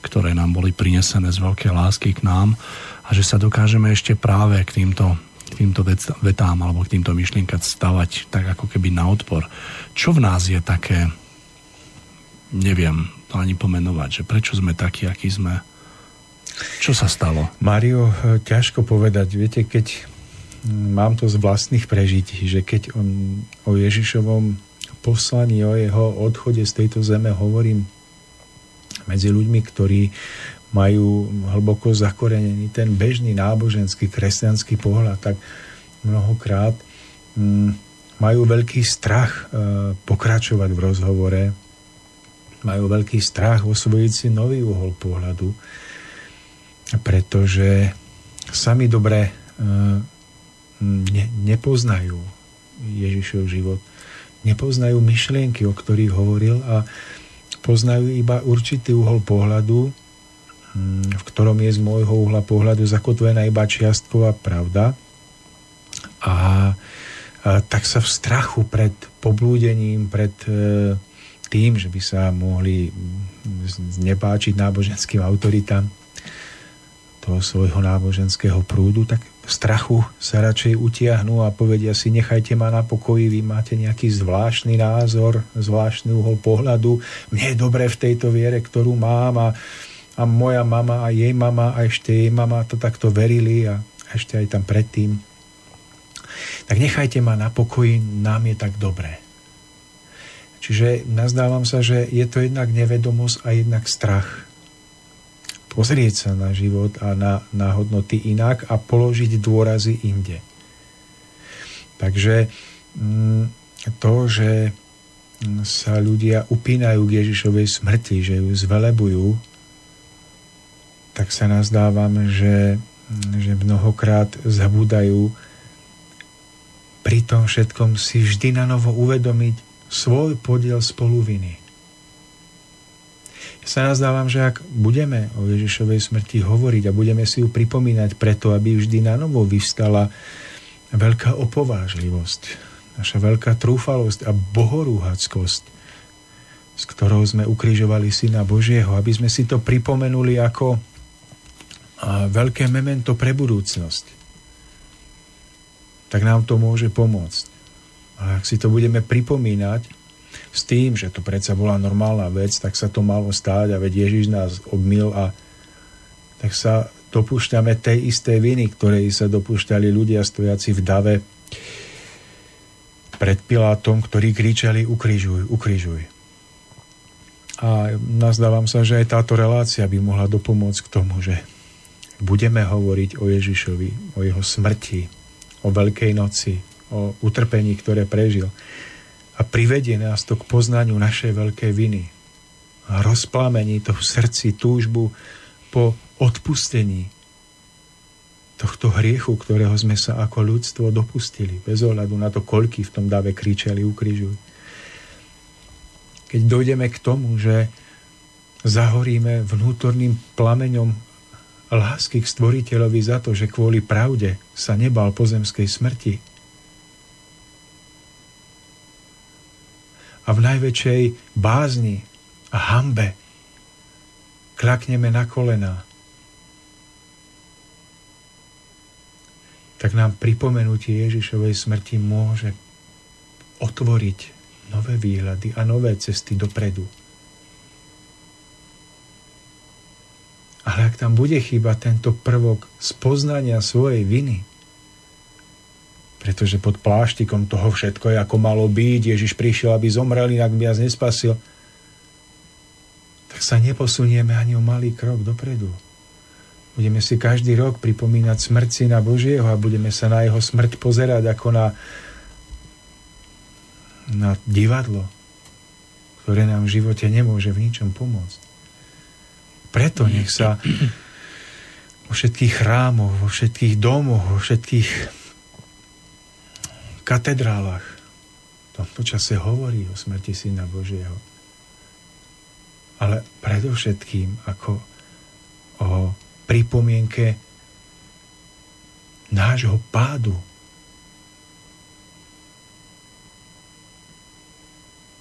ktoré nám boli prinesené z veľkej lásky k nám a že sa dokážeme ešte práve k týmto, k týmto vetám alebo k týmto myšlienkať stavať tak ako keby na odpor. Čo v nás je také, neviem to ani pomenovať, že prečo sme takí, akí sme, čo sa stalo? Mario, ťažko povedať. Viete, keď mám to z vlastných prežití, že keď on, o Ježišovom poslaní, o jeho odchode z tejto zeme hovorím medzi ľuďmi, ktorí majú hlboko zakorenený ten bežný náboženský kresťanský pohľad, tak mnohokrát mm, majú veľký strach e, pokračovať v rozhovore, majú veľký strach osvojiť si nový uhol pohľadu, pretože sami dobre e, ne, nepoznajú Ježišov život, nepoznajú myšlienky, o ktorých hovoril a poznajú iba určitý uhol pohľadu, hm, v ktorom je z môjho uhla pohľadu zakotvená iba čiastková pravda. A, a tak sa v strachu pred poblúdením, pred e, tým, že by sa mohli znepáčiť náboženským autoritám toho svojho náboženského prúdu, tak strachu sa radšej utiahnú a povedia si, nechajte ma na pokoji, vy máte nejaký zvláštny názor, zvláštny uhol pohľadu, mne je dobre v tejto viere, ktorú mám a, a moja mama a jej mama a ešte jej mama to takto verili a ešte aj tam predtým. Tak nechajte ma na pokoji, nám je tak dobré. Čiže nazdávam sa, že je to jednak nevedomosť a jednak strach pozrieť sa na život a na, na hodnoty inak a položiť dôrazy inde. Takže mm, to, že sa ľudia upínajú k Ježišovej smrti, že ju zvelebujú, tak sa nazdávam, že, že mnohokrát zabúdajú pri tom všetkom si vždy na novo uvedomiť svoj podiel spoluviny sa nazdávam, že ak budeme o Ježišovej smrti hovoriť a budeme si ju pripomínať preto, aby vždy na novo vystala veľká opovážlivosť, naša veľká trúfalosť a bohorúhackosť, s ktorou sme ukrižovali Syna Božieho, aby sme si to pripomenuli ako veľké memento pre budúcnosť, tak nám to môže pomôcť. A ak si to budeme pripomínať s tým, že to predsa bola normálna vec, tak sa to malo stáť a veď Ježiš nás obmil a tak sa dopúšťame tej istej viny, ktorej sa dopúšťali ľudia stojaci v dave pred Pilátom, ktorí kričali ukrižuj, ukrižuj. A nazdávam sa, že aj táto relácia by mohla dopomôcť k tomu, že budeme hovoriť o Ježišovi, o jeho smrti, o Veľkej noci, o utrpení, ktoré prežil. A privedie nás to k poznaniu našej veľkej viny. A rozplamení to v srdci túžbu po odpustení tohto hriechu, ktorého sme sa ako ľudstvo dopustili, bez ohľadu na to, koľky v tom dave kričali ukrižuj. Keď dojdeme k tomu, že zahoríme vnútorným plameňom lásky k stvoriteľovi za to, že kvôli pravde sa nebal pozemskej smrti. A v najväčšej bázni a hambe klakneme na kolená tak nám pripomenutie Ježišovej smrti môže otvoriť nové výhľady a nové cesty dopredu. Ale ak tam bude chýba tento prvok spoznania svojej viny, pretože pod pláštikom toho všetko je ako malo byť, Ježiš prišiel, aby zomrel, inak by nás nespasil, tak sa neposunieme ani o malý krok dopredu. Budeme si každý rok pripomínať smrť Syna Božieho a budeme sa na jeho smrť pozerať ako na, na divadlo, ktoré nám v živote nemôže v ničom pomôcť. Preto nech sa vo všetkých chrámoch, vo všetkých domoch, vo všetkých katedrálach v tomto čase hovorí o smrti Syna Božieho. Ale predovšetkým ako o pripomienke nášho pádu.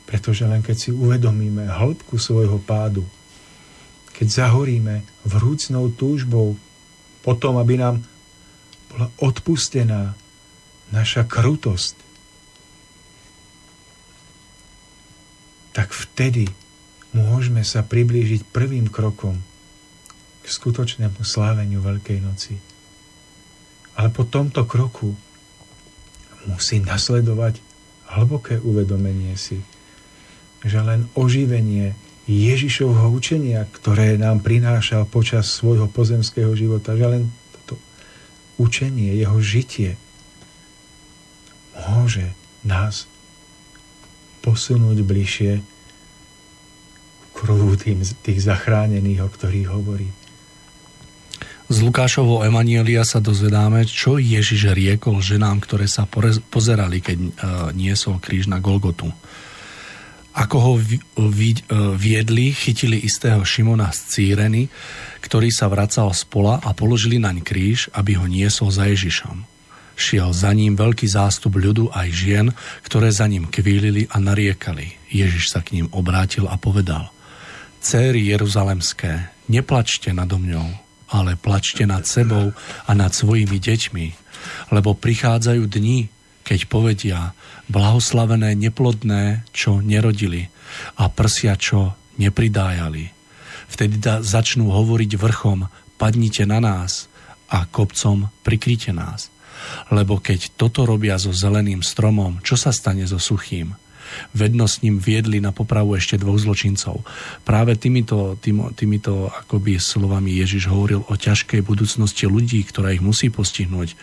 Pretože len keď si uvedomíme hĺbku svojho pádu, keď zahoríme vrúcnou túžbou potom, aby nám bola odpustená naša krutosť, tak vtedy môžeme sa priblížiť prvým krokom k skutočnému sláveniu Veľkej noci. Ale po tomto kroku musí nasledovať hlboké uvedomenie si, že len oživenie Ježišovho učenia, ktoré nám prinášal počas svojho pozemského života, že len toto učenie, jeho žitie môže nás posunúť bližšie k kruhu tým, tých zachránených, o ktorých hovorí. Z Lukášovho Evanielia sa dozvedáme, čo Ježiš riekol ženám, ktoré sa pozerali, keď e, niesol kríž na Golgotu. Ako ho e, viedli, chytili istého Šimona z Círeny, ktorý sa vracal z pola a položili naň kríž, aby ho niesol za Ježišom. Šiel za ním veľký zástup ľudu aj žien, ktoré za ním kvílili a nariekali. Ježiš sa k ním obrátil a povedal Céry Jeruzalemské, neplačte nado mňou, ale plačte nad sebou a nad svojimi deťmi, lebo prichádzajú dni, keď povedia, blahoslavené neplodné, čo nerodili a prsia, čo nepridájali. Vtedy da, začnú hovoriť vrchom, padnite na nás a kopcom prikryte nás. Lebo keď toto robia so zeleným stromom, čo sa stane so suchým? vedno s ním viedli na popravu ešte dvoch zločincov. Práve týmito, tým, týmito akoby slovami Ježiš hovoril o ťažkej budúcnosti ľudí, ktorá ich musí postihnúť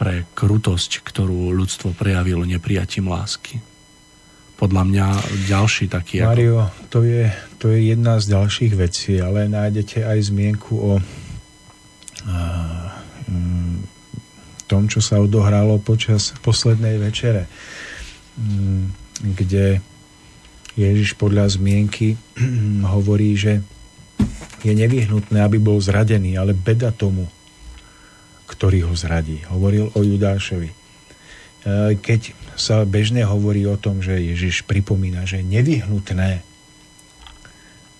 pre krutosť, ktorú ľudstvo prejavilo neprijatím lásky. Podľa mňa ďalší taký... Mario, ako... to, je, to je jedna z ďalších vecí, ale nájdete aj zmienku o mm, tom, čo sa odohralo počas poslednej večere. Mm, kde Ježiš podľa zmienky hovorí, že je nevyhnutné, aby bol zradený, ale beda tomu, ktorý ho zradí. Hovoril o Judášovi. E, keď sa bežne hovorí o tom, že Ježiš pripomína, že je nevyhnutné,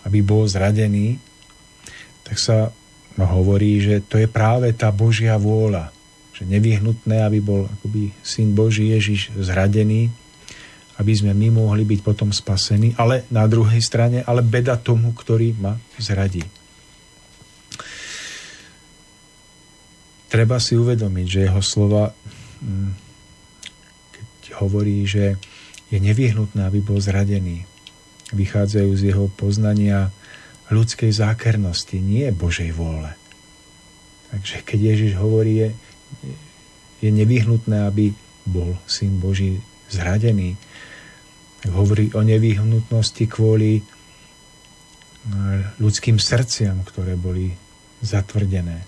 aby bol zradený, tak sa hovorí, že to je práve tá Božia vôľa, že nevyhnutné, aby bol akoby syn Boží Ježiš zradený, aby sme my mohli byť potom spasení, ale na druhej strane, ale beda tomu, ktorý ma zradí. Treba si uvedomiť, že jeho slova, mm, keď hovorí, že je nevyhnutné, aby bol zradený, vychádzajú z jeho poznania ľudskej zákernosti, nie Božej vôle. Takže keď Ježiš hovorí, je, nevyhnutné, aby bol Syn Boží zradený, hovorí o nevyhnutnosti kvôli ľudským srdciam, ktoré boli zatvrdené,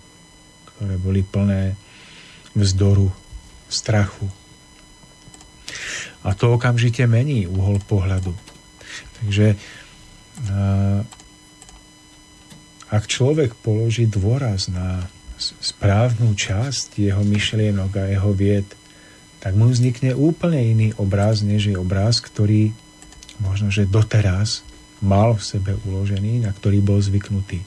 ktoré boli plné vzdoru, strachu. A to okamžite mení uhol pohľadu. Takže ak človek položí dôraz na správnu časť jeho myšlienok a jeho vied, tak mu vznikne úplne iný obraz, než je obraz, ktorý možno, že doteraz mal v sebe uložený, na ktorý bol zvyknutý.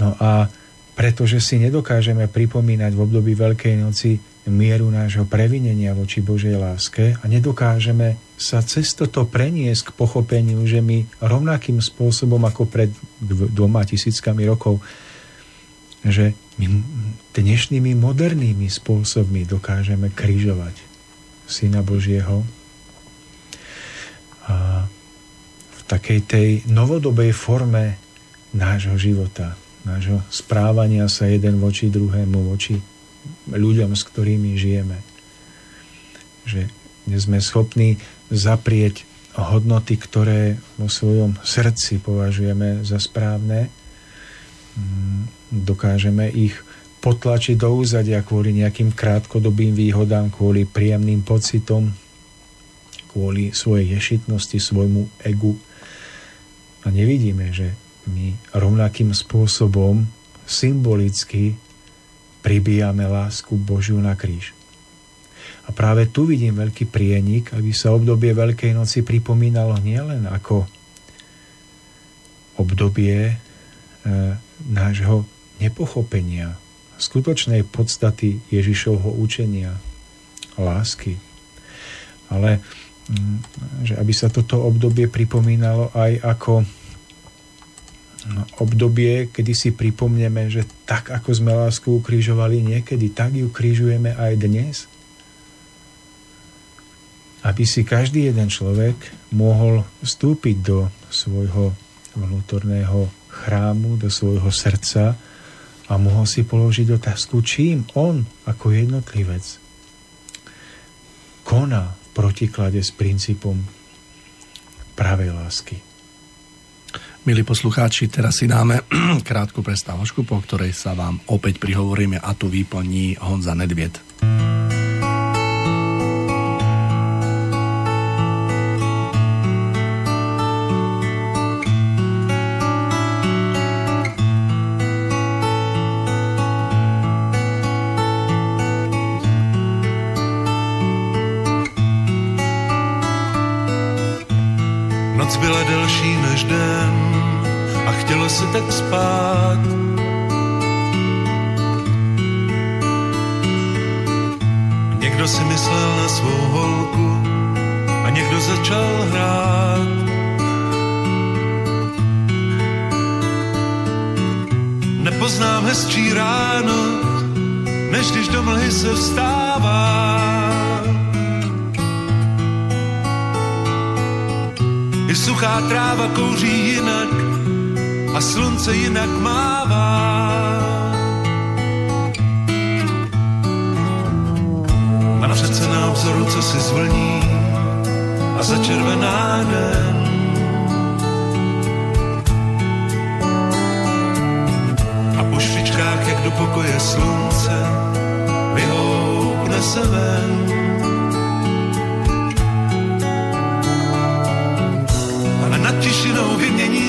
No a pretože si nedokážeme pripomínať v období Veľkej noci mieru nášho previnenia voči Božej láske a nedokážeme sa cez toto preniesť k pochopeniu, že my rovnakým spôsobom ako pred dvoma tisíckami rokov, že my dnešnými modernými spôsobmi dokážeme križovať Syna Božieho a v takej tej novodobej forme nášho života, nášho správania sa jeden voči druhému, voči ľuďom, s ktorými žijeme. Že dnes sme schopní zaprieť hodnoty, ktoré vo svojom srdci považujeme za správne. Dokážeme ich potlačiť do úzadia kvôli nejakým krátkodobým výhodám, kvôli príjemným pocitom, kvôli svojej ješitnosti, svojmu egu. A nevidíme, že my rovnakým spôsobom symbolicky pribíjame lásku Božiu na kríž. A práve tu vidím veľký prienik, aby sa obdobie Veľkej noci pripomínalo nielen ako obdobie e, nášho nepochopenia, skutočnej podstaty Ježišovho učenia, lásky, ale mm, že aby sa toto obdobie pripomínalo aj ako obdobie, kedy si pripomneme, že tak ako sme lásku ukrižovali niekedy, tak ju križujeme aj dnes. Aby si každý jeden človek mohol vstúpiť do svojho vnútorného chrámu, do svojho srdca a mohol si položiť otázku, čím on ako jednotlivec koná v protiklade s princípom pravej lásky. Milí poslucháči, teraz si dáme krátku prestávočku, po ktorej sa vám opäť prihovoríme a tu výplní Honza Nedviet. Noc byla delší než den, a chtělo si tak spát. Někdo si myslel na svou holku a někdo začal hrát. Nepoznám hezčí ráno, než když do mlhy se vstává. Suchá tráva kouří jinak, a slunce jinak mává. A přece na obzoru, co si zvlní a začervená den. A po špičkách, jak do pokoje slunce, vyhoupne se ven.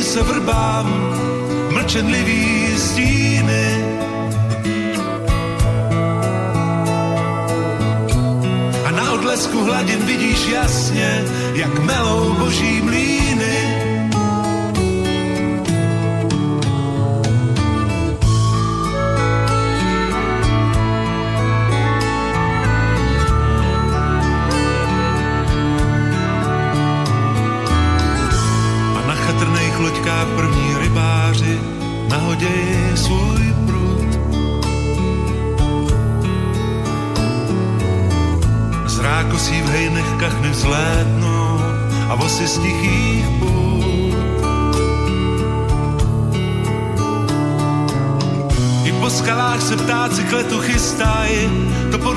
Se vrbám mlčenlivý stíny. A na odlesku hladin vidíš jasně, jak melou boží mlíny.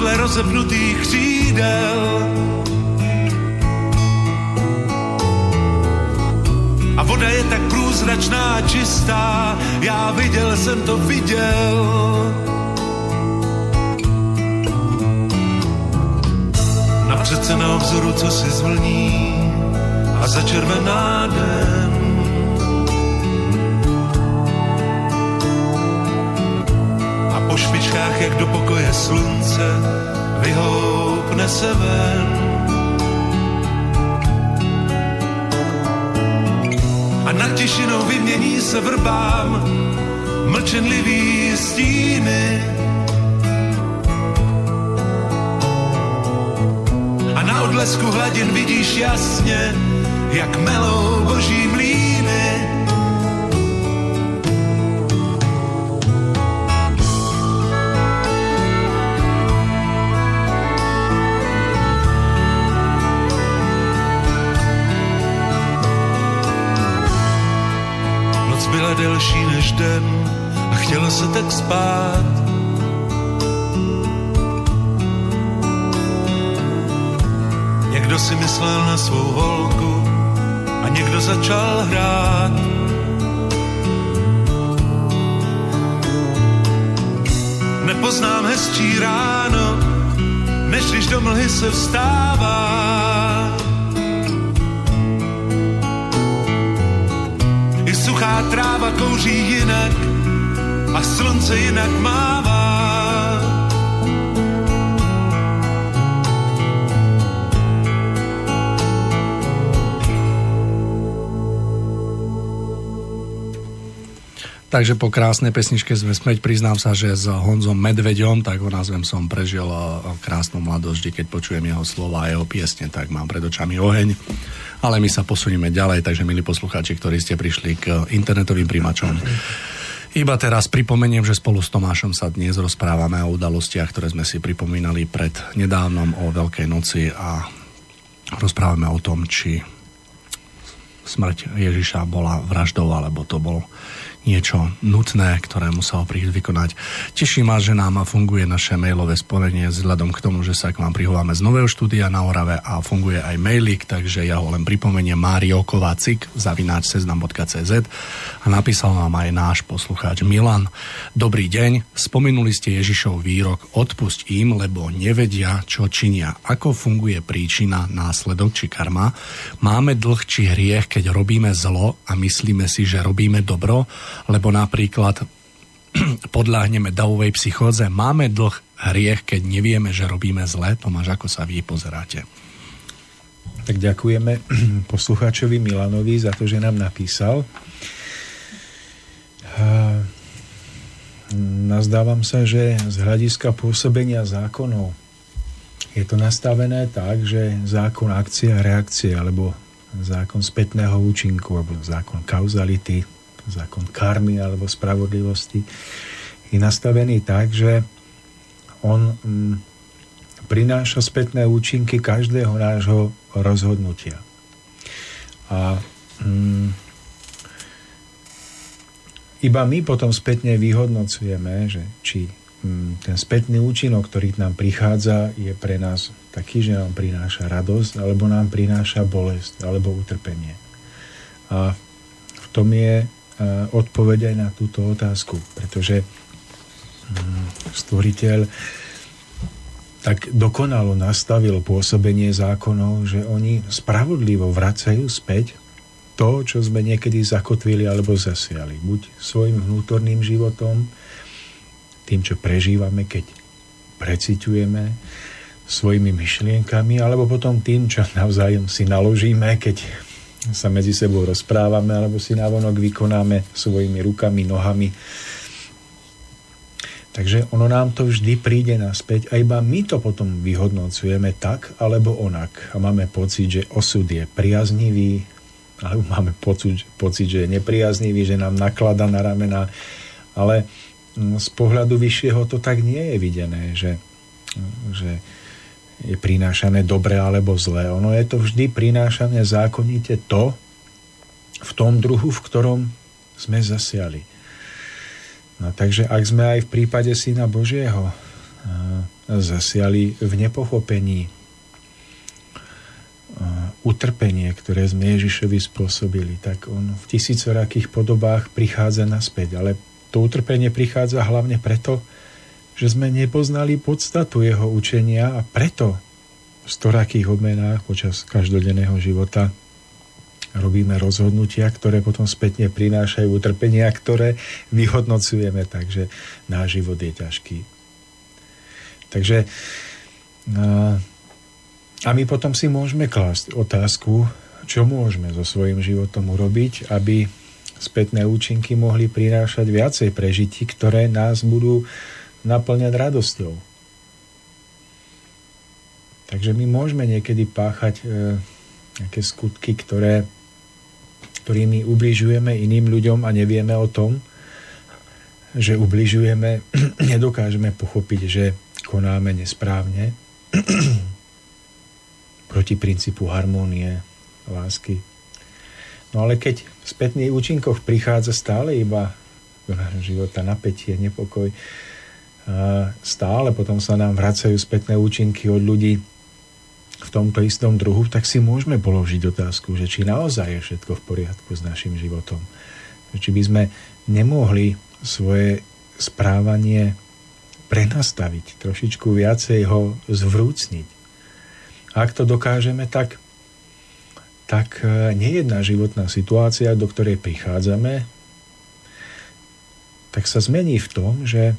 Podle rozepnutých křídel A voda je tak průzračná, čistá, já viděl jsem to viděl. Napřed se na obzoru, co si zvlní a začervená den. Po špičkách, jak do pokoje slunce, vyhoupne se ven. nad tišinou vymění se vrbám mlčenlivý stíny. A na odlesku hladin vidíš jasně, jak melou boží mlíny. Delší než den a chtělo se tak spát. Někdo si myslel na svou holku a někdo začal hrát. Nepoznám hezčí ráno, než když do mlhy se vstává. Suchá tráva kouří jinak a slunce jinak mává. Takže po krásnej pesničke sme smeť, priznám sa, že s Honzom Medveďom, tak ho nazvem som, prežil eh, krásnu mladosť, keď počujem jeho slova a jeho piesne, tak mám pred očami oheň. Ale my sa posunieme ďalej, takže milí poslucháči, ktorí ste prišli k internetovým príjimačom. Iba teraz pripomeniem, že spolu s Tomášom sa dnes rozprávame o udalostiach, ktoré sme si pripomínali pred nedávnom o Veľkej noci a rozprávame o tom, či smrť Ježiša bola vraždou, alebo to bol niečo nutné, ktoré musel prísť vykonať. Teší ma, že nám funguje naše mailové spojenie vzhľadom k tomu, že sa k vám prihováme z nového štúdia na Orave a funguje aj mailik, takže ja ho len pripomeniem Mário Kovácik zavináč seznam.cz a napísal nám aj náš poslucháč Milan. Dobrý deň, spomenuli ste Ježišov výrok odpusť im, lebo nevedia, čo činia. Ako funguje príčina, následok či karma? Máme dlh či hriech, keď robíme zlo a myslíme si, že robíme dobro? Lebo napríklad podľahneme davovej psychóze, máme dlh hriech, keď nevieme, že robíme zle. Tomáš, ako sa vy pozeráte? Tak ďakujeme poslucháčovi Milanovi za to, že nám napísal. Nazdávam sa, že z hľadiska pôsobenia zákonov je to nastavené tak, že zákon akcia a reakcie, alebo zákon spätného účinku, alebo zákon kauzality, zákon karmy alebo spravodlivosti, je nastavený tak, že on mm, prináša spätné účinky každého nášho rozhodnutia. A mm, iba my potom spätne vyhodnocujeme, že či mm, ten spätný účinok, ktorý nám prichádza, je pre nás taký, že nám prináša radosť, alebo nám prináša bolesť, alebo utrpenie. A v tom je odpoveď aj na túto otázku, pretože mm, stvoriteľ tak dokonalo nastavil pôsobenie zákonov, že oni spravodlivo vracajú späť to, čo sme niekedy zakotvili alebo zasiali. Buď svojim vnútorným životom, tým, čo prežívame, keď preciťujeme, svojimi myšlienkami, alebo potom tým, čo navzájom si naložíme, keď sa medzi sebou rozprávame alebo si návonok vykonáme svojimi rukami, nohami. Takže ono nám to vždy príde naspäť a iba my to potom vyhodnocujeme tak alebo onak. A máme pocit, že osud je priaznivý alebo máme pocit, pocit, že je nepriaznivý, že nám naklada na ramena, ale mm, z pohľadu vyššieho to tak nie je videné, že, že je prinášané dobre alebo zlé. Ono je to vždy prinášané zákonite to, v tom druhu, v ktorom sme zasiali. No, takže ak sme aj v prípade Syna Božieho zasiali v nepochopení utrpenie, ktoré sme Ježišovi spôsobili, tak on v tisícorakých podobách prichádza naspäť. Ale to utrpenie prichádza hlavne preto, že sme nepoznali podstatu jeho učenia a preto v storakých obmenách počas každodenného života robíme rozhodnutia, ktoré potom spätne prinášajú utrpenia, ktoré vyhodnocujeme, takže náš život je ťažký. Takže a my potom si môžeme klásť otázku, čo môžeme so svojím životom urobiť, aby spätné účinky mohli prinášať viacej prežití, ktoré nás budú naplňať radosťou. Takže my môžeme niekedy páchať e, nejaké skutky, ktoré ktorými ubližujeme iným ľuďom a nevieme o tom, že ubližujeme, nedokážeme pochopiť, že konáme nesprávne proti princípu harmónie, lásky. No ale keď v spätných účinkoch prichádza stále iba do nášho života napätie, nepokoj, stále potom sa nám vracajú spätné účinky od ľudí, v tomto istom druhu, tak si môžeme položiť otázku, že či naozaj je všetko v poriadku s našim životom. Či by sme nemohli svoje správanie prenastaviť, trošičku viacej ho zvrúcniť. Ak to dokážeme, tak, tak e, nejedná životná situácia, do ktorej prichádzame, tak sa zmení v tom, že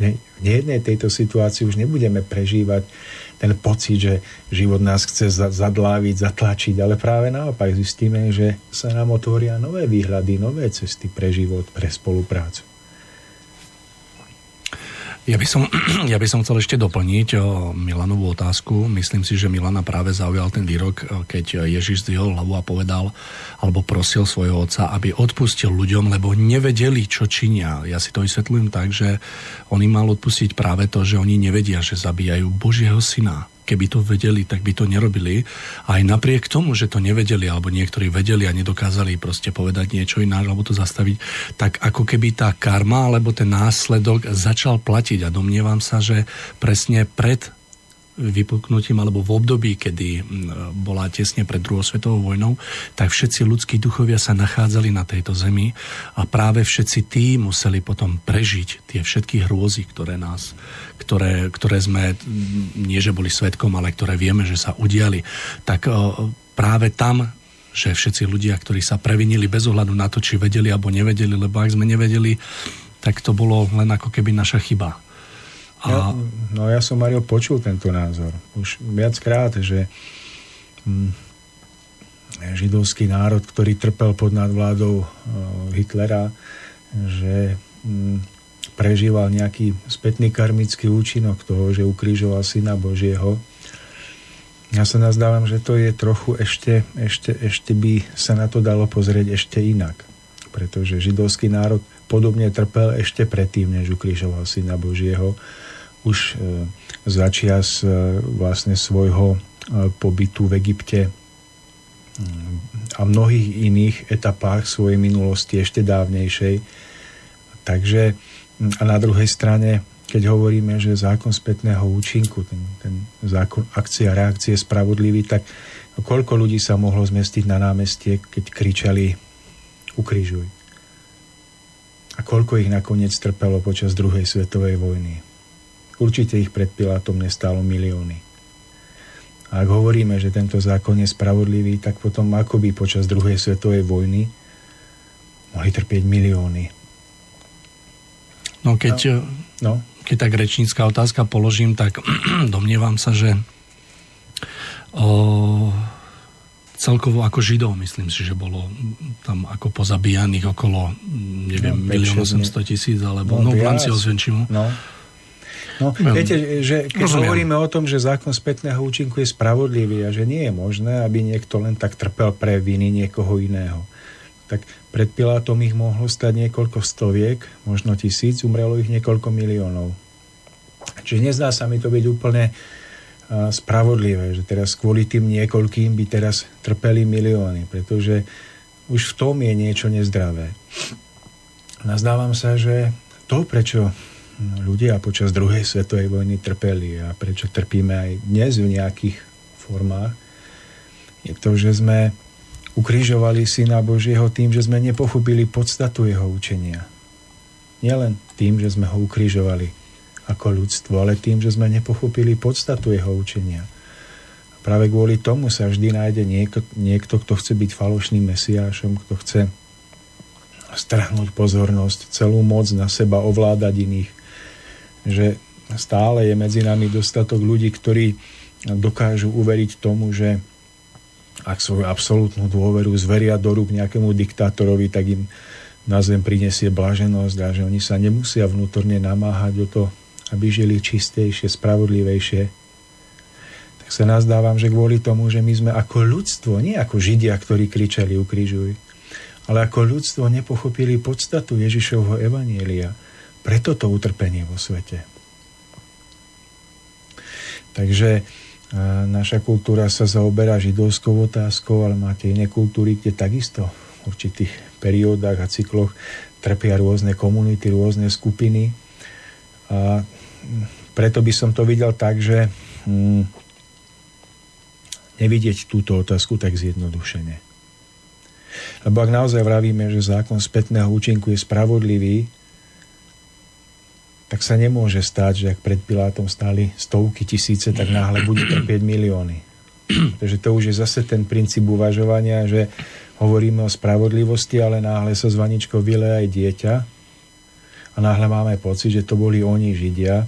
v nejednej tejto situácii už nebudeme prežívať ten pocit, že život nás chce zadláviť, zatlačiť, ale práve naopak zistíme, že sa nám otvoria nové výhľady, nové cesty pre život, pre spoluprácu. Ja by, som, ja by som chcel ešte doplniť o Milanovú otázku. Myslím si, že Milana práve zaujal ten výrok, keď Ježiš zdvihol hlavu a povedal, alebo prosil svojho otca, aby odpustil ľuďom, lebo nevedeli, čo činia. Ja si to vysvetľujem tak, že on im mal odpustiť práve to, že oni nevedia, že zabíjajú Božieho syna keby to vedeli, tak by to nerobili. Aj napriek tomu, že to nevedeli, alebo niektorí vedeli a nedokázali proste povedať niečo iné, alebo to zastaviť, tak ako keby tá karma, alebo ten následok začal platiť. A domnievam sa, že presne pred vypuknutím alebo v období, kedy bola tesne pred druhou svetovou vojnou, tak všetci ľudskí duchovia sa nachádzali na tejto zemi a práve všetci tí museli potom prežiť tie všetky hrôzy, ktoré nás, ktoré, ktoré sme nie že boli svetkom, ale ktoré vieme, že sa udiali. Tak práve tam že všetci ľudia, ktorí sa previnili bez ohľadu na to, či vedeli alebo nevedeli, lebo ak sme nevedeli, tak to bolo len ako keby naša chyba. Ja, no ja som, Mario, počul tento názor už viackrát, že hm, židovský národ, ktorý trpel pod nadvládou uh, Hitlera, že hm, prežíval nejaký spätný karmický účinok toho, že ukrižoval Syna Božieho. Ja sa nazdávam, že to je trochu ešte, ešte, ešte by sa na to dalo pozrieť ešte inak. Pretože židovský národ podobne trpel ešte predtým, než ukrižoval Syna Božieho už e, začias e, vlastne svojho e, pobytu v Egypte a mnohých iných etapách svojej minulosti ešte dávnejšej. Takže a na druhej strane, keď hovoríme, že zákon spätného účinku, ten, ten zákon akcia reakcie spravodlivý, tak koľko ľudí sa mohlo zmestiť na námestie, keď kričali ukrižuj. A koľko ich nakoniec trpelo počas druhej svetovej vojny. Určite ich pred Pilátom nestálo milióny. A ak hovoríme, že tento zákon je spravodlivý, tak potom ako by počas druhej svetovej vojny mohli trpieť milióny. No keď, no, no. keď tak rečnícká otázka položím, tak domnievam sa, že o, celkovo ako Židov, myslím si, že bolo tam ako pozabíjaných okolo, neviem, no, 1 800 tisíc, alebo no, no v rámci Osvenčimu. No No, no, viete, že keď rozumiem. hovoríme o tom, že zákon spätného účinku je spravodlivý a že nie je možné, aby niekto len tak trpel pre viny niekoho iného, tak pred Pilátom ich mohlo stať niekoľko stoviek, možno tisíc, umrelo ich niekoľko miliónov. Čiže nezdá sa mi to byť úplne spravodlivé, že teraz kvôli tým niekoľkým by teraz trpeli milióny, pretože už v tom je niečo nezdravé. Nazdávam sa, že to, prečo ľudia počas druhej svetovej vojny trpeli a prečo trpíme aj dnes v nejakých formách, je to, že sme ukrižovali Syna Božieho tým, že sme nepochopili podstatu jeho učenia. Nielen tým, že sme ho ukrižovali ako ľudstvo, ale tým, že sme nepochopili podstatu jeho učenia. Práve kvôli tomu sa vždy nájde niekto, niekto kto chce byť falošným mesiášom, kto chce strhnúť pozornosť, celú moc na seba ovládať iných. Že stále je medzi nami dostatok ľudí, ktorí dokážu uveriť tomu, že ak svoju absolútnu dôveru zveria do rúk nejakému diktátorovi, tak im na zem prinesie blaženosť a že oni sa nemusia vnútorne namáhať o to, aby žili čistejšie, spravodlivejšie, tak sa nazdávam, že kvôli tomu, že my sme ako ľudstvo, nie ako Židia, ktorí kričali ukrižuj, ale ako ľudstvo nepochopili podstatu Ježišovho evanielia. Preto to utrpenie vo svete. Takže naša kultúra sa zaoberá židovskou otázkou, ale máte iné kultúry, kde takisto v určitých periódach a cykloch trpia rôzne komunity, rôzne skupiny. A preto by som to videl tak, že hm, nevidieť túto otázku tak zjednodušene. Lebo ak naozaj vravíme, že zákon spätného účinku je spravodlivý, tak sa nemôže stať, že ak pred Pilátom stáli stovky tisíce, tak náhle bude trpieť milióny. Takže to už je zase ten princíp uvažovania, že hovoríme o spravodlivosti, ale náhle sa z vaničkou vyle aj dieťa. A náhle máme pocit, že to boli oni Židia.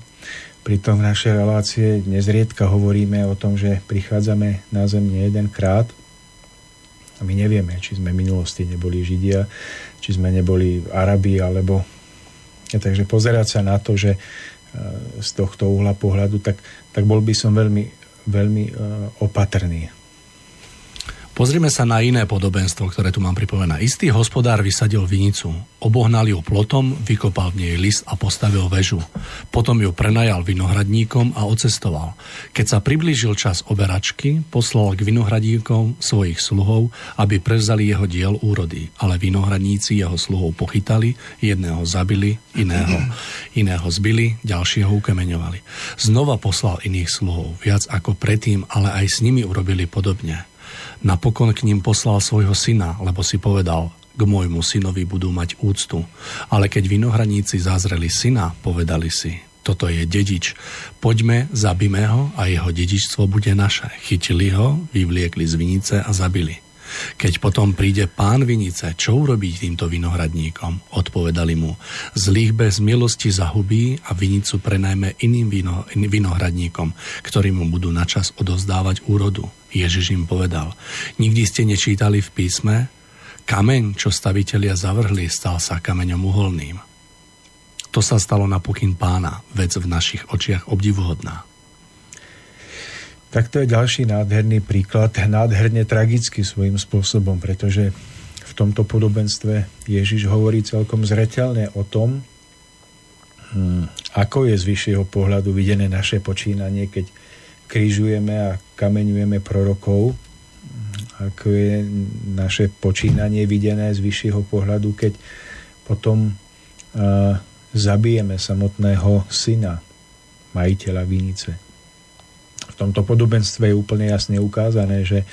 Pritom v našej relácie nezriedka hovoríme o tom, že prichádzame na zem nie jedenkrát a my nevieme, či sme v minulosti neboli Židia, či sme neboli Arabi, alebo... Takže pozerať sa na to, že e, z tohto uhla pohľadu, tak, tak bol by som veľmi, veľmi e, opatrný Pozrime sa na iné podobenstvo, ktoré tu mám pripomená. Istý hospodár vysadil vinicu, obohnal ju plotom, vykopal v nej list a postavil väžu. Potom ju prenajal vinohradníkom a ocestoval. Keď sa priblížil čas oberačky, poslal k vinohradníkom svojich sluhov, aby prevzali jeho diel úrody. Ale vinohradníci jeho sluhov pochytali, jedného zabili, iného, iného zbili, ďalšieho ukemeňovali. Znova poslal iných sluhov, viac ako predtým, ale aj s nimi urobili podobne. Napokon k ním poslal svojho syna, lebo si povedal, k môjmu synovi budú mať úctu. Ale keď vinohradníci zazreli syna, povedali si, toto je dedič. Poďme, zabíme ho a jeho dedičstvo bude naše. Chytili ho, vyvliekli z vinice a zabili. Keď potom príde pán vinice, čo urobí týmto vinohradníkom? Odpovedali mu, zlých bez milosti zahubí a vinicu prenajme iným vino, vinohradníkom, ktorí mu budú načas odovzdávať úrodu. Ježiš im povedal, nikdy ste nečítali v písme, kameň, čo stavitelia zavrhli, stal sa kameňom uholným. To sa stalo na pokyn pána, vec v našich očiach obdivuhodná. Tak to je ďalší nádherný príklad, nádherne tragický svojím spôsobom, pretože v tomto podobenstve Ježiš hovorí celkom zreteľne o tom, hm, ako je z vyššieho pohľadu videné naše počínanie, keď križujeme a kameňujeme prorokov, ako je naše počínanie videné z vyššieho pohľadu, keď potom uh, zabijeme samotného syna, majiteľa vinice v tomto podobenstve je úplne jasne ukázané, že,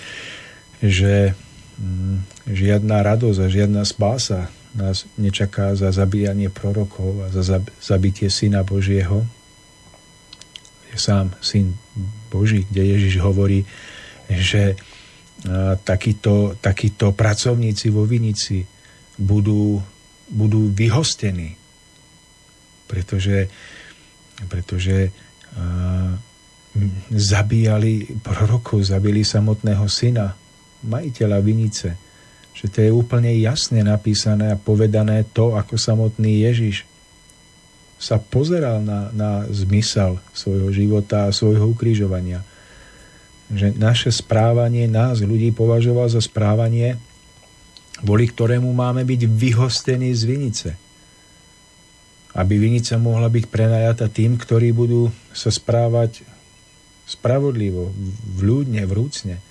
že mm, žiadna radosť a žiadna spása nás nečaká za zabíjanie prorokov a za zabitie Syna Božieho. Je sám Syn Boží, kde Ježiš hovorí, že takíto, takíto pracovníci vo Vinici budú, budú vyhostení, pretože, pretože zabíjali prorokov, zabili samotného syna, majiteľa vinice. Že to je úplne jasne napísané a povedané to, ako samotný Ježiš sa pozeral na, na zmysel svojho života a svojho ukrižovania. Že naše správanie nás ľudí považoval za správanie, kvôli ktorému máme byť vyhostení z vinice. Aby vinica mohla byť prenajata tým, ktorí budú sa správať spravodlivo, vľúdne, vrúcne.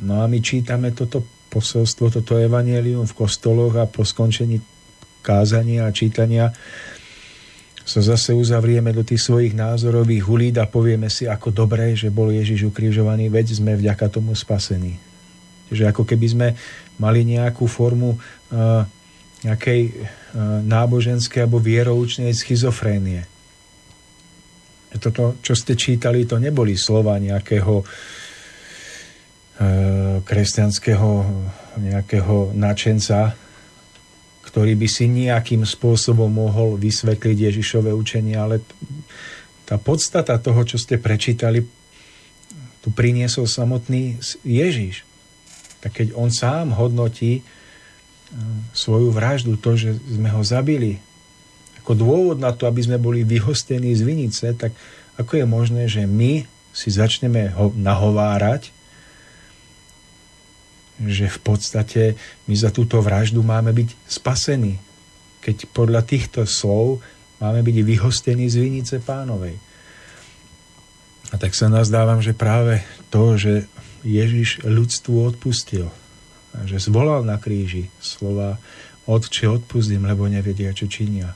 No a my čítame toto posolstvo, toto evanelium v kostoloch a po skončení kázania a čítania sa zase uzavrieme do tých svojich názorových hulíd a povieme si, ako dobré, že bol Ježiš ukrižovaný, veď sme vďaka tomu spasení. Že ako keby sme mali nejakú formu uh, nejakej uh, náboženskej alebo vieroučnej schizofrénie. Toto, čo ste čítali, to neboli slova nejakého uh, kresťanského nejakého načenca, ktorý by si nejakým spôsobom mohol vysvetliť Ježišové učenie, ale tá podstata toho, čo ste prečítali, tu priniesol samotný Ježiš. Tak keď on sám hodnotí e, svoju vraždu, to, že sme ho zabili, ako dôvod na to, aby sme boli vyhostení z vinice, tak ako je možné, že my si začneme ho nahovárať, že v podstate my za túto vraždu máme byť spasení. Keď podľa týchto slov máme byť vyhostení z vinice pánovej. A tak sa nazdávam, že práve to, že Ježiš ľudstvu odpustil, že zvolal na kríži slova Otče, odpustím, lebo nevedia, čo činia.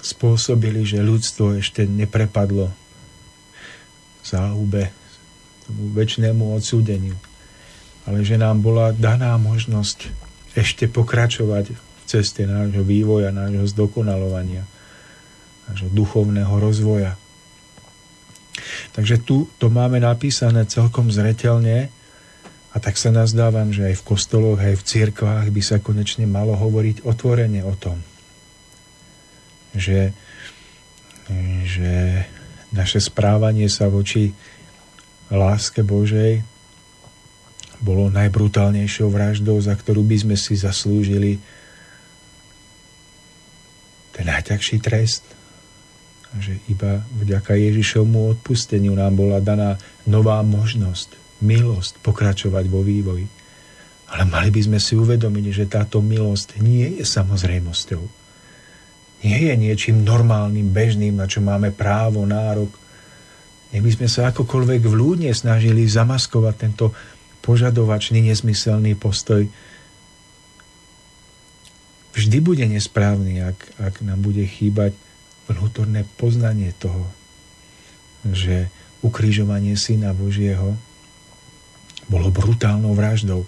Spôsobili, že ľudstvo ešte neprepadlo záhube, tomu väčšnému odsúdeniu ale že nám bola daná možnosť ešte pokračovať v ceste nášho vývoja, nášho zdokonalovania, nášho duchovného rozvoja. Takže tu to máme napísané celkom zretelne a tak sa nazdávam, že aj v kostoloch, aj v cirkvách by sa konečne malo hovoriť otvorene o tom, že, že naše správanie sa voči láske Božej bolo najbrutálnejšou vraždou, za ktorú by sme si zaslúžili ten najťažší trest. Že iba vďaka Ježišovmu odpusteniu nám bola daná nová možnosť, milosť pokračovať vo vývoji. Ale mali by sme si uvedomiť, že táto milosť nie je samozrejmosťou. Nie je niečím normálnym, bežným, na čo máme právo, nárok. Nech by sme sa akokoľvek vľúdne snažili zamaskovať tento požadovačný, nezmyselný postoj vždy bude nesprávny, ak, ak nám bude chýbať vnútorné poznanie toho, že ukrižovanie Syna Božieho bolo brutálnou vraždou.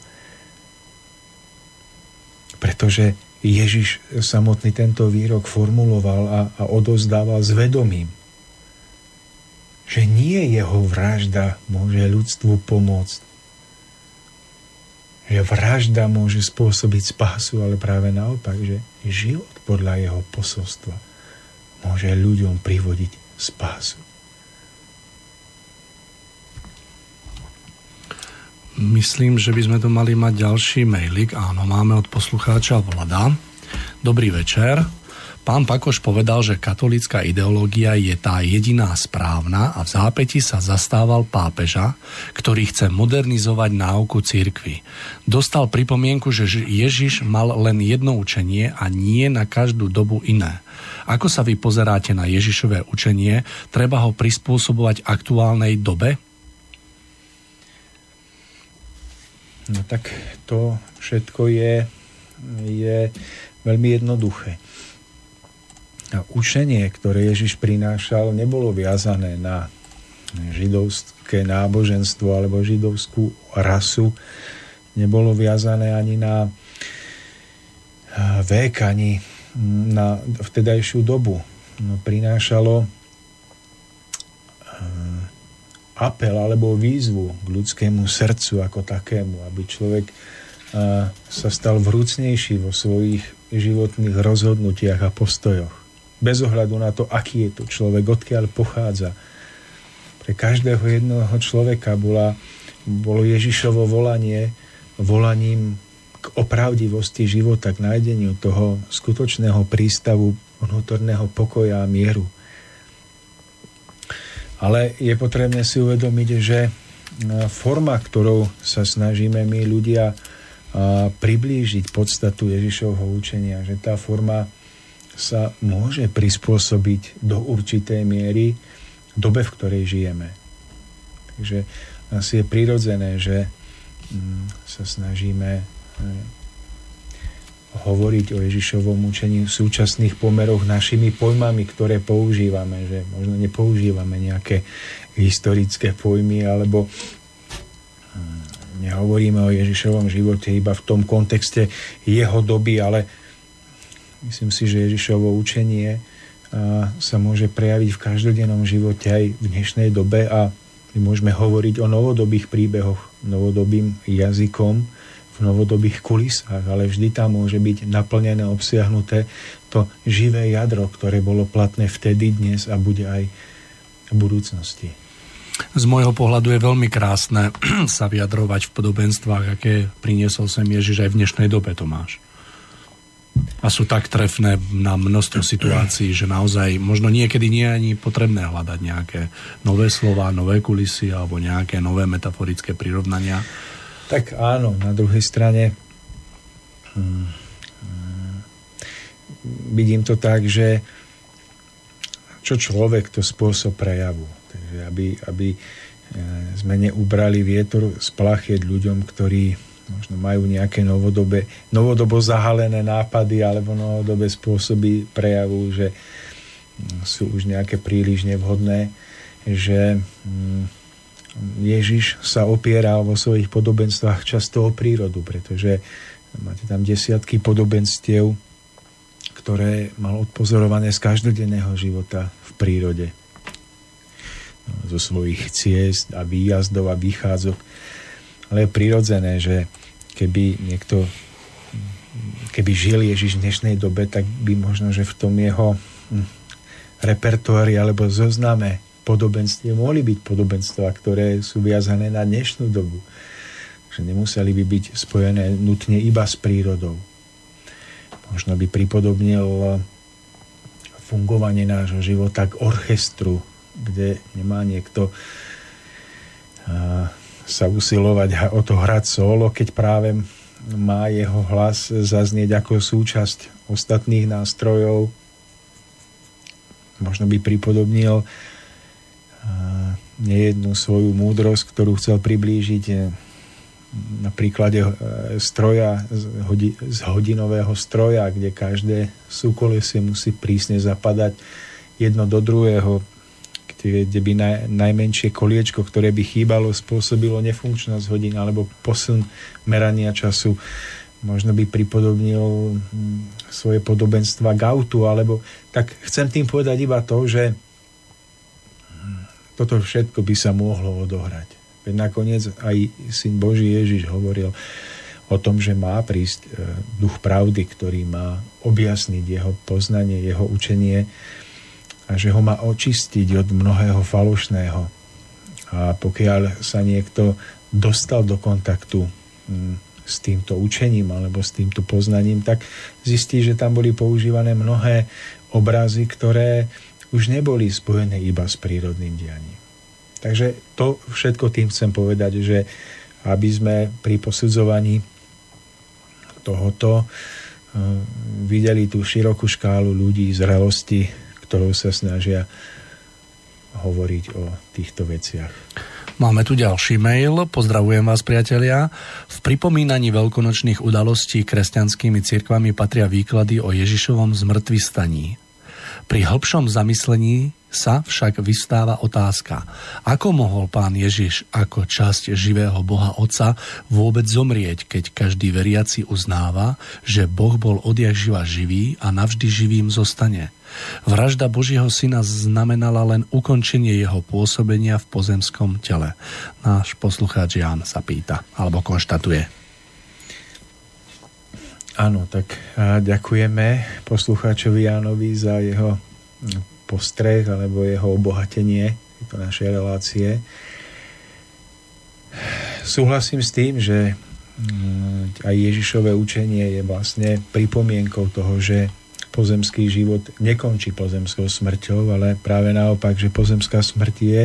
Pretože Ježiš samotný tento výrok formuloval a, a odozdával s vedomím, že nie jeho vražda môže ľudstvu pomôcť, že vražda môže spôsobiť spásu, ale práve naopak, že život podľa jeho posolstva môže ľuďom privodiť spásu. Myslím, že by sme tu mali mať ďalší mailik. Áno, máme od poslucháča Vlada. Dobrý večer. Pán Pakoš povedal, že katolická ideológia je tá jediná správna a v zápäti sa zastával pápeža, ktorý chce modernizovať náuku církvy. Dostal pripomienku, že Ježiš mal len jedno učenie a nie na každú dobu iné. Ako sa vy pozeráte na Ježišové učenie? Treba ho prispôsobovať aktuálnej dobe? No tak to všetko je, je veľmi jednoduché. Učenie, ktoré Ježiš prinášal, nebolo viazané na židovské náboženstvo alebo židovskú rasu, nebolo viazané ani na vek, ani na vtedajšiu dobu. No, prinášalo apel alebo výzvu k ľudskému srdcu ako takému, aby človek sa stal vrúcnejší vo svojich životných rozhodnutiach a postojoch bez ohľadu na to, aký je to človek, odkiaľ pochádza. Pre každého jedného človeka bola, bolo Ježišovo volanie volaním k opravdivosti života, k nájdeniu toho skutočného prístavu vnútorného pokoja a mieru. Ale je potrebné si uvedomiť, že forma, ktorou sa snažíme my ľudia priblížiť podstatu Ježišovho učenia, že tá forma sa môže prispôsobiť do určitej miery dobe, v ktorej žijeme. Takže asi je prirodzené, že mm, sa snažíme e, hovoriť o Ježišovom učení v súčasných pomeroch našimi pojmami, ktoré používame, že možno nepoužívame nejaké historické pojmy alebo nehovoríme o Ježišovom živote iba v tom kontexte jeho doby, ale myslím si, že Ježišovo učenie sa môže prejaviť v každodennom živote aj v dnešnej dobe a my môžeme hovoriť o novodobých príbehoch novodobým jazykom v novodobých kulisách, ale vždy tam môže byť naplnené, obsiahnuté to živé jadro, ktoré bolo platné vtedy, dnes a bude aj v budúcnosti. Z môjho pohľadu je veľmi krásne sa vyjadrovať v podobenstvách, aké priniesol sem Ježiš aj v dnešnej dobe, Tomáš. A sú tak trefné na množstvo situácií, že naozaj možno niekedy nie je ani potrebné hľadať nejaké nové slova, nové kulisy alebo nejaké nové metaforické prirovnania. Tak áno, na druhej strane hmm, vidím to tak, že čo človek, to spôsob prejavu. Takže aby, aby e, sme neubrali vietor z plachet ľuďom, ktorí možno majú nejaké novodobé, novodobo zahalené nápady alebo novodobé spôsoby prejavu, že mm, sú už nejaké príliš nevhodné, že mm, Ježiš sa opiera vo svojich podobenstvách často o prírodu, pretože máte tam desiatky podobenstiev, ktoré mal odpozorované z každodenného života v prírode zo svojich ciest a výjazdov a výchádzok. Ale je prirodzené, že keby niekto keby žil Ježiš v dnešnej dobe, tak by možno, že v tom jeho hm, repertoári alebo zozname podobenstve mohli byť podobenstva, ktoré sú viazané na dnešnú dobu. Že nemuseli by byť spojené nutne iba s prírodou. Možno by pripodobnil fungovanie nášho života k orchestru, kde nemá niekto sa usilovať o to hrať solo, keď práve má jeho hlas zaznieť ako súčasť ostatných nástrojov. Možno by pripodobnil nejednú svoju múdrosť, ktorú chcel priblížiť e, na príklade e, stroja, z hodinového stroja, kde každé súkolesie musí prísne zapadať jedno do druhého, kde by naj, najmenšie koliečko, ktoré by chýbalo, spôsobilo nefunkčnosť hodín alebo posun merania času. Možno by pripodobnil hm, svoje podobenstva k alebo tak chcem tým povedať iba to, že hm, toto všetko by sa mohlo odohrať. Veď nakoniec aj syn Boží Ježiš hovoril o tom, že má prísť e, duch pravdy, ktorý má objasniť jeho poznanie, jeho učenie a že ho má očistiť od mnohého falošného. A pokiaľ sa niekto dostal do kontaktu mm, s týmto učením alebo s týmto poznaním, tak zistí, že tam boli používané mnohé obrazy, ktoré už neboli spojené iba s prírodným dianím. Takže to všetko tým chcem povedať, že aby sme pri posudzovaní tohoto eh, videli tú širokú škálu ľudí, zrelosti, ktorou sa snažia hovoriť o týchto veciach. Máme tu ďalší mail. Pozdravujem vás, priatelia. V pripomínaní veľkonočných udalostí kresťanskými cirkvami patria výklady o Ježišovom zmrtvý staní. Pri hĺbšom zamyslení sa však vystáva otázka, ako mohol pán Ježiš ako časť živého Boha Otca vôbec zomrieť, keď každý veriaci uznáva, že Boh bol odjak živa živý a navždy živým zostane. Vražda Božieho syna znamenala len ukončenie jeho pôsobenia v pozemskom tele. Náš poslucháč Ján sa pýta, alebo konštatuje. Áno, tak ďakujeme poslucháčovi Jánovi za jeho postreh alebo jeho obohatenie tejto našej relácie. Súhlasím s tým, že mm, aj Ježišové učenie je vlastne pripomienkou toho, že pozemský život nekončí pozemskou smrťou, ale práve naopak, že pozemská smrť je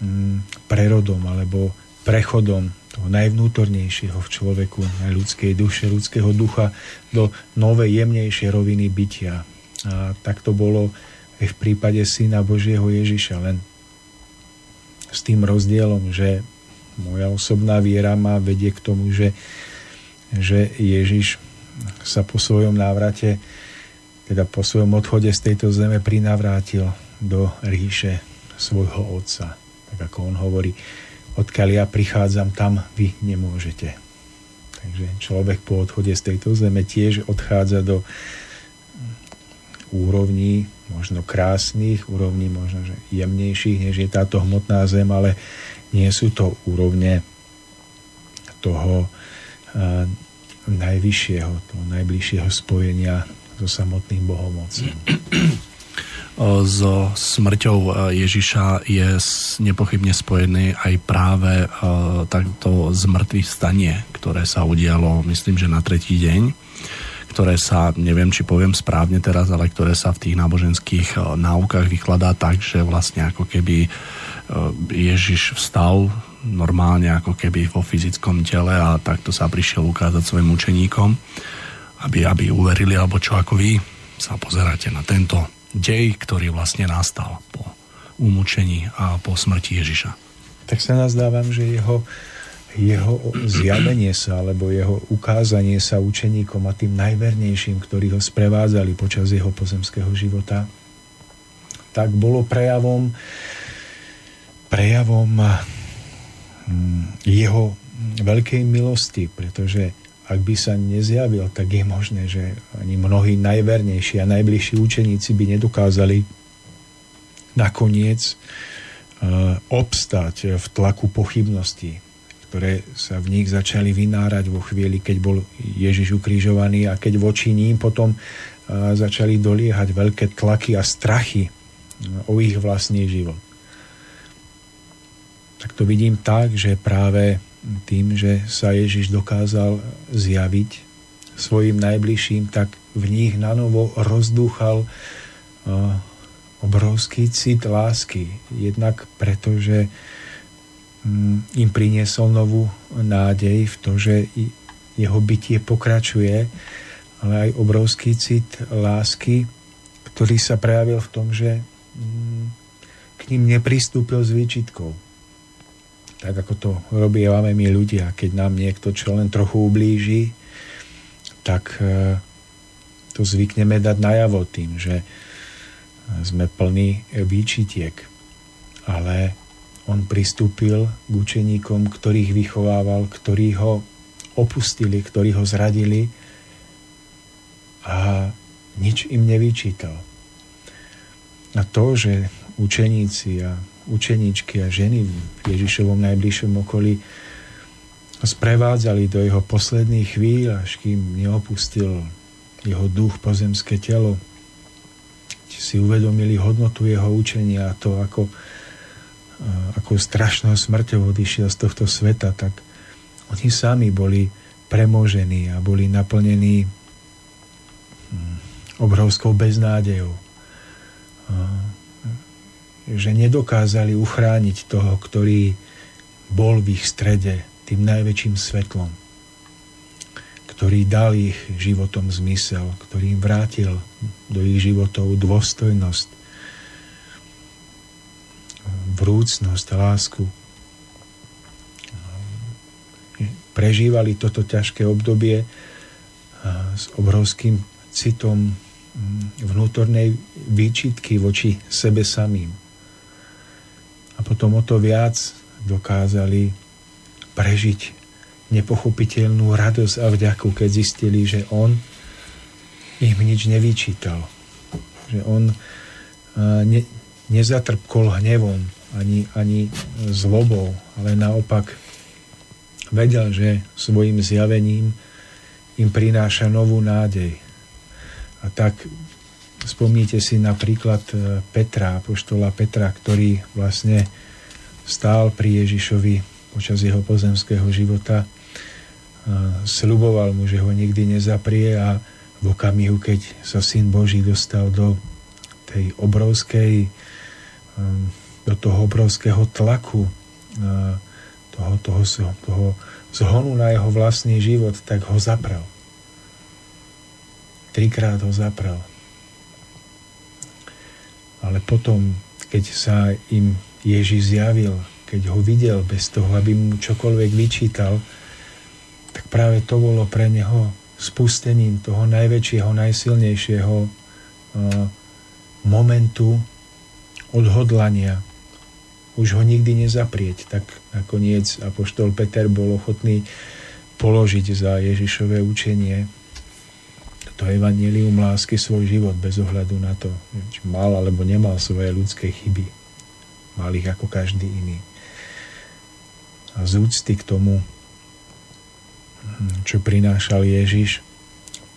mm, prerodom alebo prechodom toho najvnútornejšieho v človeku, na ľudskej duše, ľudského ducha do novej, jemnejšej roviny bytia. A tak to bolo aj v prípade Syna Božieho Ježiša, len s tým rozdielom, že moja osobná viera ma vedie k tomu, že, že Ježiš sa po svojom návrate, teda po svojom odchode z tejto zeme prinavrátil do ríše svojho otca. Tak ako on hovorí, odkiaľ ja prichádzam, tam vy nemôžete. Takže človek po odchode z tejto zeme tiež odchádza do úrovní možno krásnych, úrovní možno že jemnejších, než je táto hmotná zem, ale nie sú to úrovne toho najvyššieho, toho najbližšieho spojenia so samotným Bohom Otcom. So smrťou Ježiša je nepochybne spojený aj práve takto zmrtvých stanie, ktoré sa udialo, myslím, že na tretí deň ktoré sa, neviem, či poviem správne teraz, ale ktoré sa v tých náboženských náukách vykladá tak, že vlastne ako keby Ježiš vstal normálne ako keby vo fyzickom tele a takto sa prišiel ukázať svojim učeníkom, aby, aby uverili, alebo čo ako vy sa pozeráte na tento dej, ktorý vlastne nastal po umúčení a po smrti Ježiša. Tak sa nazdávam, že jeho, jeho zjavenie sa alebo jeho ukázanie sa učeníkom a tým najvernejším, ktorí ho sprevádzali počas jeho pozemského života, tak bolo prejavom prejavom Mm, jeho veľkej milosti, pretože ak by sa nezjavil, tak je možné, že ani mnohí najvernejší a najbližší učeníci by nedokázali nakoniec e, obstať v tlaku pochybností, ktoré sa v nich začali vynárať vo chvíli, keď bol Ježiš ukrižovaný a keď voči ním potom e, začali doliehať veľké tlaky a strachy o ich vlastný život. Tak to vidím tak, že práve tým, že sa Ježiš dokázal zjaviť svojim najbližším, tak v nich nanovo rozdúchal obrovský cit lásky. Jednak preto, že mm, im priniesol novú nádej v to, že jeho bytie pokračuje, ale aj obrovský cit lásky, ktorý sa prejavil v tom, že mm, k ním nepristúpil s výčitkou tak ako to robívame my ľudia. Keď nám niekto čo len trochu ublíži, tak e, to zvykneme dať najavo tým, že sme plní výčitiek. Ale on pristúpil k učeníkom, ktorých vychovával, ktorí ho opustili, ktorí ho zradili a nič im nevyčítal. A to, že učeníci a učeníčky a ženy v Ježišovom najbližšom okolí sprevádzali do jeho posledných chvíľ, až kým neopustil jeho duch pozemské telo. Si uvedomili hodnotu jeho učenia a to, ako, ako strašnou smrťou odišiel z tohto sveta, tak oni sami boli premožení a boli naplnení hm, obrovskou beznádejou že nedokázali uchrániť toho, ktorý bol v ich strede tým najväčším svetlom, ktorý dal ich životom zmysel, ktorý im vrátil do ich životov dôstojnosť, vrúcnosť, lásku. Prežívali toto ťažké obdobie s obrovským citom vnútornej výčitky voči sebe samým a potom o to viac dokázali prežiť nepochopiteľnú radosť a vďaku, keď zistili, že on im nič nevyčítal. Že on ne, nezatrpkol hnevom ani, ani zlobou, ale naopak vedel, že svojim zjavením im prináša novú nádej. A tak Spomnite si napríklad e, Petra, poštola Petra, ktorý vlastne stál pri Ježišovi počas jeho pozemského života. Sľuboval mu, že ho nikdy nezaprie a v okamihu, keď sa Syn Boží dostal do tej obrovskej, um, do toho obrovského tlaku, toho, toho, toho zhonu na jeho vlastný život, tak ho zaprel. Trikrát ho zaprel. Ale potom, keď sa im Ježiš zjavil, keď ho videl bez toho, aby mu čokoľvek vyčítal, tak práve to bolo pre neho spustením toho najväčšieho, najsilnejšieho uh, momentu odhodlania. Už ho nikdy nezaprieť. Tak nakoniec Apoštol Peter bol ochotný položiť za Ježišové učenie to evanelium lásky svoj život bez ohľadu na to, či mal alebo nemal svoje ľudské chyby. Mal ich ako každý iný. A z úcty k tomu čo prinášal Ježiš,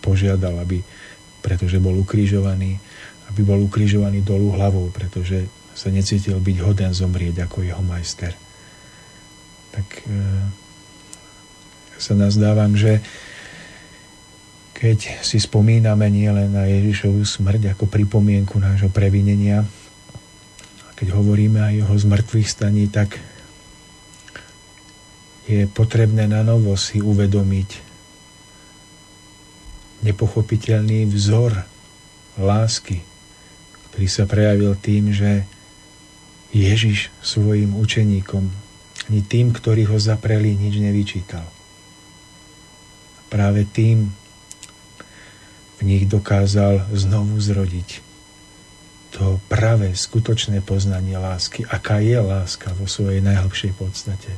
požiadal, aby, pretože bol ukrižovaný, aby bol ukrižovaný dolu hlavou, pretože sa necítil byť hoden zomrieť ako jeho majster. Tak e, sa nazdávam, že keď si spomíname nielen na Ježišovu smrť ako pripomienku nášho previnenia, a keď hovoríme aj o jeho zmrtvých staní, tak je potrebné na novo si uvedomiť nepochopiteľný vzor lásky, ktorý sa prejavil tým, že Ježiš svojim učeníkom ani tým, ktorí ho zapreli, nič nevyčítal. Práve tým v nich dokázal znovu zrodiť to pravé, skutočné poznanie lásky, aká je láska vo svojej najhlbšej podstate.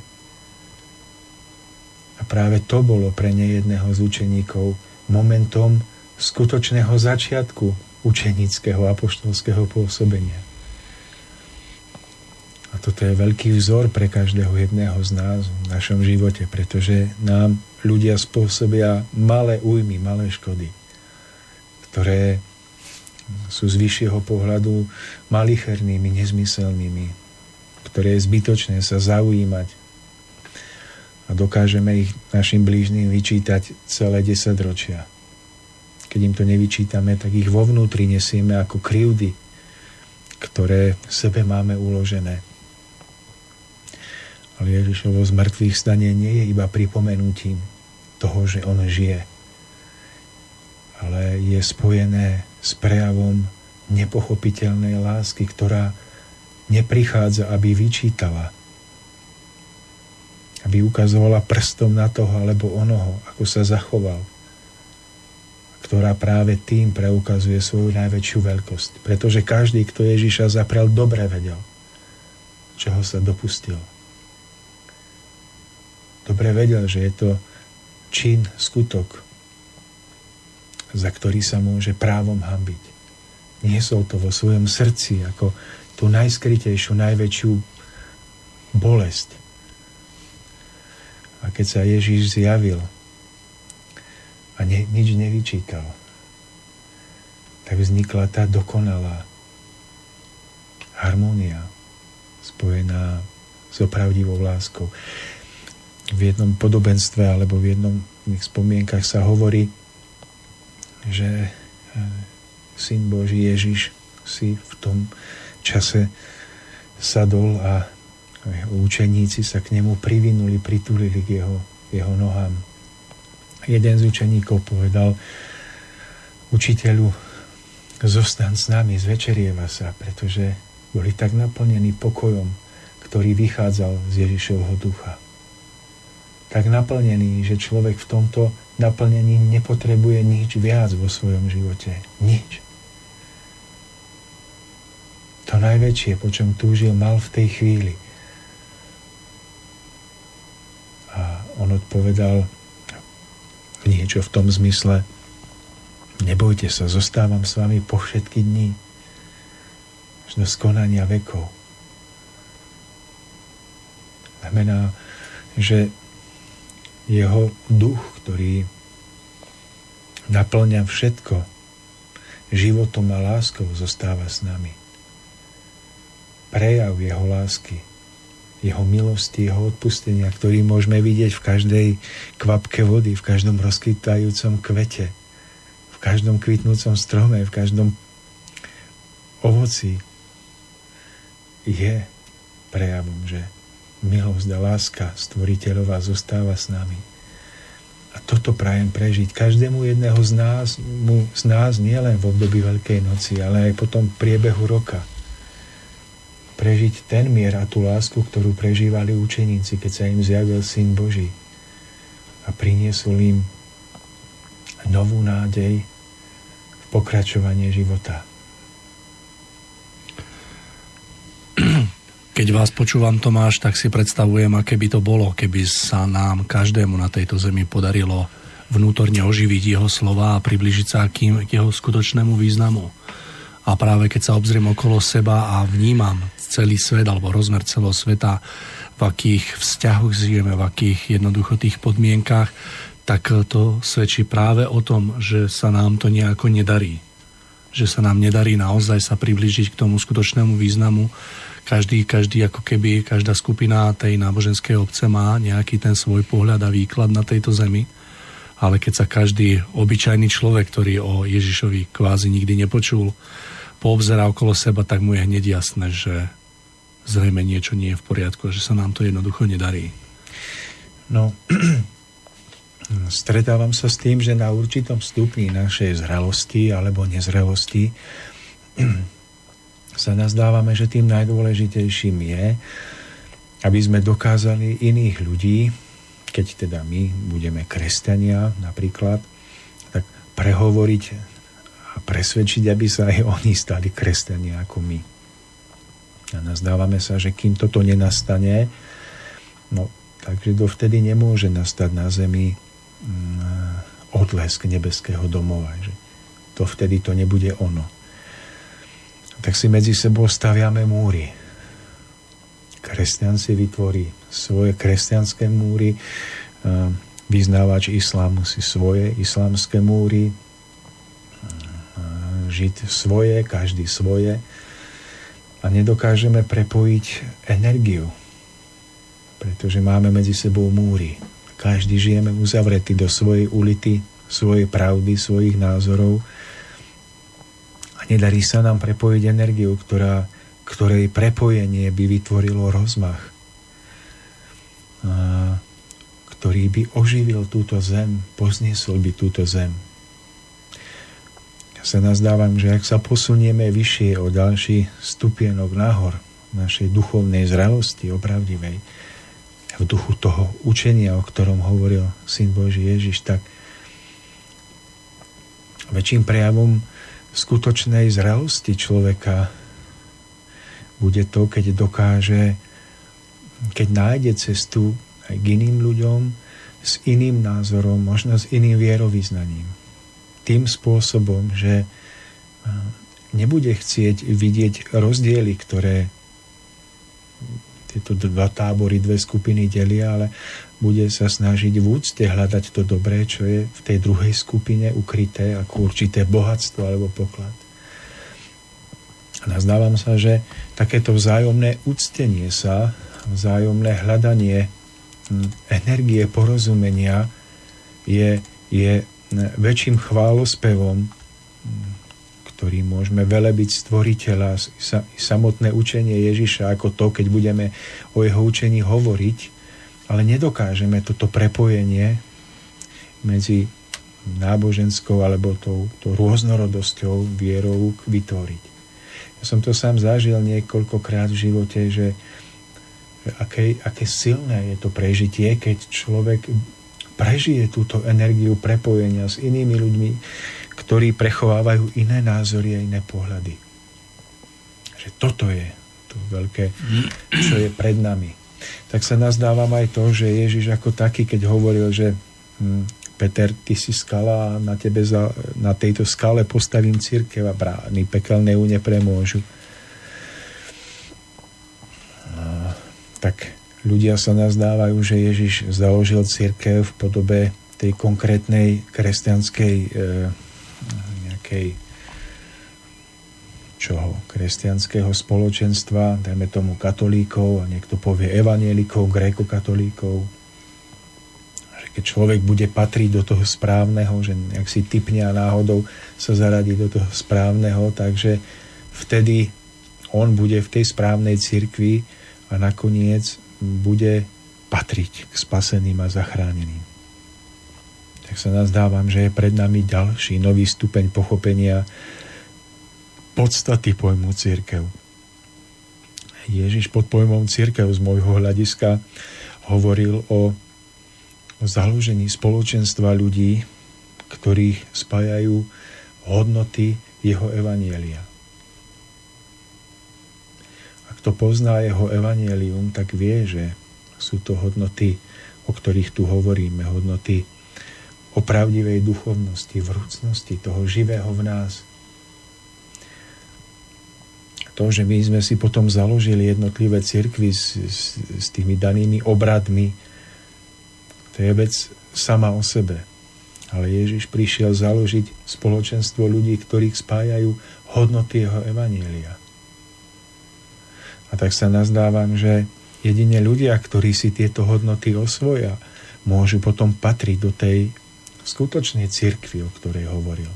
A práve to bolo pre nejedného z učeníkov momentom skutočného začiatku učenického apoštolského pôsobenia. A toto je veľký vzor pre každého jedného z nás v našom živote, pretože nám ľudia spôsobia malé újmy, malé škody, ktoré sú z vyššieho pohľadu malichernými, nezmyselnými, ktoré je zbytočné sa zaujímať a dokážeme ich našim blížnym vyčítať celé 10 ročia. Keď im to nevyčítame, tak ich vo vnútri nesieme ako krivdy, ktoré v sebe máme uložené. Ale Ježišovo z mŕtvych stanie nie je iba pripomenutím toho, že on žije, ale je spojené s prejavom nepochopiteľnej lásky, ktorá neprichádza, aby vyčítala, aby ukazovala prstom na toho alebo onoho, ako sa zachoval, ktorá práve tým preukazuje svoju najväčšiu veľkosť. Pretože každý, kto Ježiša zaprel, dobre vedel, čoho sa dopustil. Dobre vedel, že je to čin, skutok, za ktorý sa môže právom hambiť. Niesol to vo svojom srdci ako tú najskrytejšiu, najväčšiu bolesť, a keď sa Ježíš zjavil a ne, nič nevyčítal, tak vznikla tá dokonalá harmónia spojená s opravdivou láskou. V jednom podobenstve alebo v jednom spomienkach sa hovorí, že e, Syn Boží Ježiš si v tom čase sadol a učeníci sa k nemu privinuli, pritulili k jeho, jeho nohám. Jeden z učeníkov povedal učiteľu, zostan s nami, zvečerieva sa, pretože boli tak naplnení pokojom, ktorý vychádzal z Ježišovho ducha. Tak naplnený, že človek v tomto naplnení nepotrebuje nič viac vo svojom živote. Nič. To najväčšie, po čom túžil, mal v tej chvíli – on odpovedal niečo v tom zmysle, nebojte sa, zostávam s vami po všetky dní, až do skonania vekov. Znamená, že jeho duch, ktorý naplňa všetko životom a láskou, zostáva s nami. Prejav jeho lásky jeho milosti, jeho odpustenia, ktorý môžeme vidieť v každej kvapke vody, v každom rozkytajúcom kvete, v každom kvitnúcom strome, v každom ovoci je prejavom, že milosť a láska stvoriteľová zostáva s nami. A toto prajem prežiť každému jedného z nás, mu, z nás nielen v období Veľkej noci, ale aj potom v priebehu roka. Prežiť ten mier a tú lásku, ktorú prežívali učeníci, keď sa im zjavil Syn Boží a priniesol im novú nádej v pokračovanie života. Keď vás počúvam, Tomáš, tak si predstavujem, aké by to bolo, keby sa nám každému na tejto zemi podarilo vnútorne oživiť jeho slova a približiť sa k jeho skutočnému významu. A práve keď sa obzriem okolo seba a vnímam celý svet alebo rozmer celého sveta, v akých vzťahoch žijeme, v akých jednoducho tých podmienkach, tak to svedčí práve o tom, že sa nám to nejako nedarí. Že sa nám nedarí naozaj sa približiť k tomu skutočnému významu, každý, každý ako keby, každá skupina tej náboženskej obce má nejaký ten svoj pohľad a výklad na tejto zemi. Ale keď sa každý obyčajný človek, ktorý o Ježišovi kvázi nikdy nepočul, poobzerá okolo seba, tak mu je hneď jasné, že zrejme niečo nie je v poriadku, že sa nám to jednoducho nedarí. No, stretávam sa s tým, že na určitom stupni našej zrelosti alebo nezrelosti sa nazdávame, že tým najdôležitejším je, aby sme dokázali iných ľudí, keď teda my budeme kresťania napríklad, tak prehovoriť a presvedčiť, aby sa aj oni stali kresťania ako my. A nazdávame sa, že kým toto nenastane, no takže dovtedy nemôže nastať na zemi mm, odlesk nebeského domova. Že to vtedy to nebude ono tak si medzi sebou staviame múry. Kresťan si vytvorí svoje kresťanské múry, vyznávač islámu si svoje islámske múry, žiť svoje, každý svoje a nedokážeme prepojiť energiu, pretože máme medzi sebou múry. Každý žijeme uzavretý do svojej ulity, svojej pravdy, svojich názorov Nedarí sa nám prepojiť energiu, ktorá, ktorej prepojenie by vytvorilo rozmach, a, ktorý by oživil túto zem, pozniesol by túto zem. Ja sa nazdávam, že ak sa posunieme vyššie o ďalší stupienok nahor našej duchovnej zrelosti, opravdivej, v duchu toho učenia, o ktorom hovoril Syn Boží Ježiš, tak väčším prejavom skutočnej zrelosti človeka bude to, keď dokáže, keď nájde cestu aj k iným ľuďom s iným názorom, možno s iným vierovýznaním. Tým spôsobom, že nebude chcieť vidieť rozdiely, ktoré tieto dva tábory, dve skupiny delia, ale bude sa snažiť v úcte hľadať to dobré, čo je v tej druhej skupine ukryté ako určité bohatstvo alebo poklad. Nazdávam sa, že takéto vzájomné úctenie sa, vzájomné hľadanie hm, energie porozumenia je, je hm, väčším chválospevom, hm, ktorý môžeme velebiť stvoriteľa, samotné učenie Ježiša ako to, keď budeme o jeho učení hovoriť, ale nedokážeme toto prepojenie medzi náboženskou alebo tou, tou rôznorodosťou vierou vytvoriť. Ja som to sám zažil niekoľkokrát v živote, že, že aké, aké silné je to prežitie, keď človek prežije túto energiu prepojenia s inými ľuďmi, ktorí prechovávajú iné názory a iné pohľady. Že toto je to veľké, čo je pred nami tak sa nazdávam aj to, že Ježiš ako taký, keď hovoril, že hm, Peter, ty si skala a na, tebe za, na tejto skale postavím církev a brány pekelné ju nepremôžu. A, tak ľudia sa nazdávajú, že Ježiš založil církev v podobe tej konkrétnej kresťanskej e, nejakej čoho? Kresťanského spoločenstva, dajme tomu katolíkov, a niekto povie evanielikov, gréko-katolíkov. keď človek bude patriť do toho správneho, že ak si typne a náhodou sa zaradí do toho správneho, takže vtedy on bude v tej správnej cirkvi a nakoniec bude patriť k spaseným a zachráneným. Tak sa nazdávam, že je pred nami ďalší nový stupeň pochopenia podstaty pojmu církev. Ježiš pod pojmom církev z môjho hľadiska hovoril o, o založení spoločenstva ľudí, ktorých spájajú hodnoty jeho evanielia. A kto pozná jeho evanielium, tak vie, že sú to hodnoty, o ktorých tu hovoríme, hodnoty o pravdivej duchovnosti, vrúcnosti toho živého v nás. To, že my sme si potom založili jednotlivé cirkvy s, s, s tými danými obradmi, to je vec sama o sebe. Ale Ježiš prišiel založiť spoločenstvo ľudí, ktorých spájajú hodnoty jeho evanielia. A tak sa nazdávam, že jedine ľudia, ktorí si tieto hodnoty osvoja, môžu potom patriť do tej skutočnej cirkvi, o ktorej hovoril.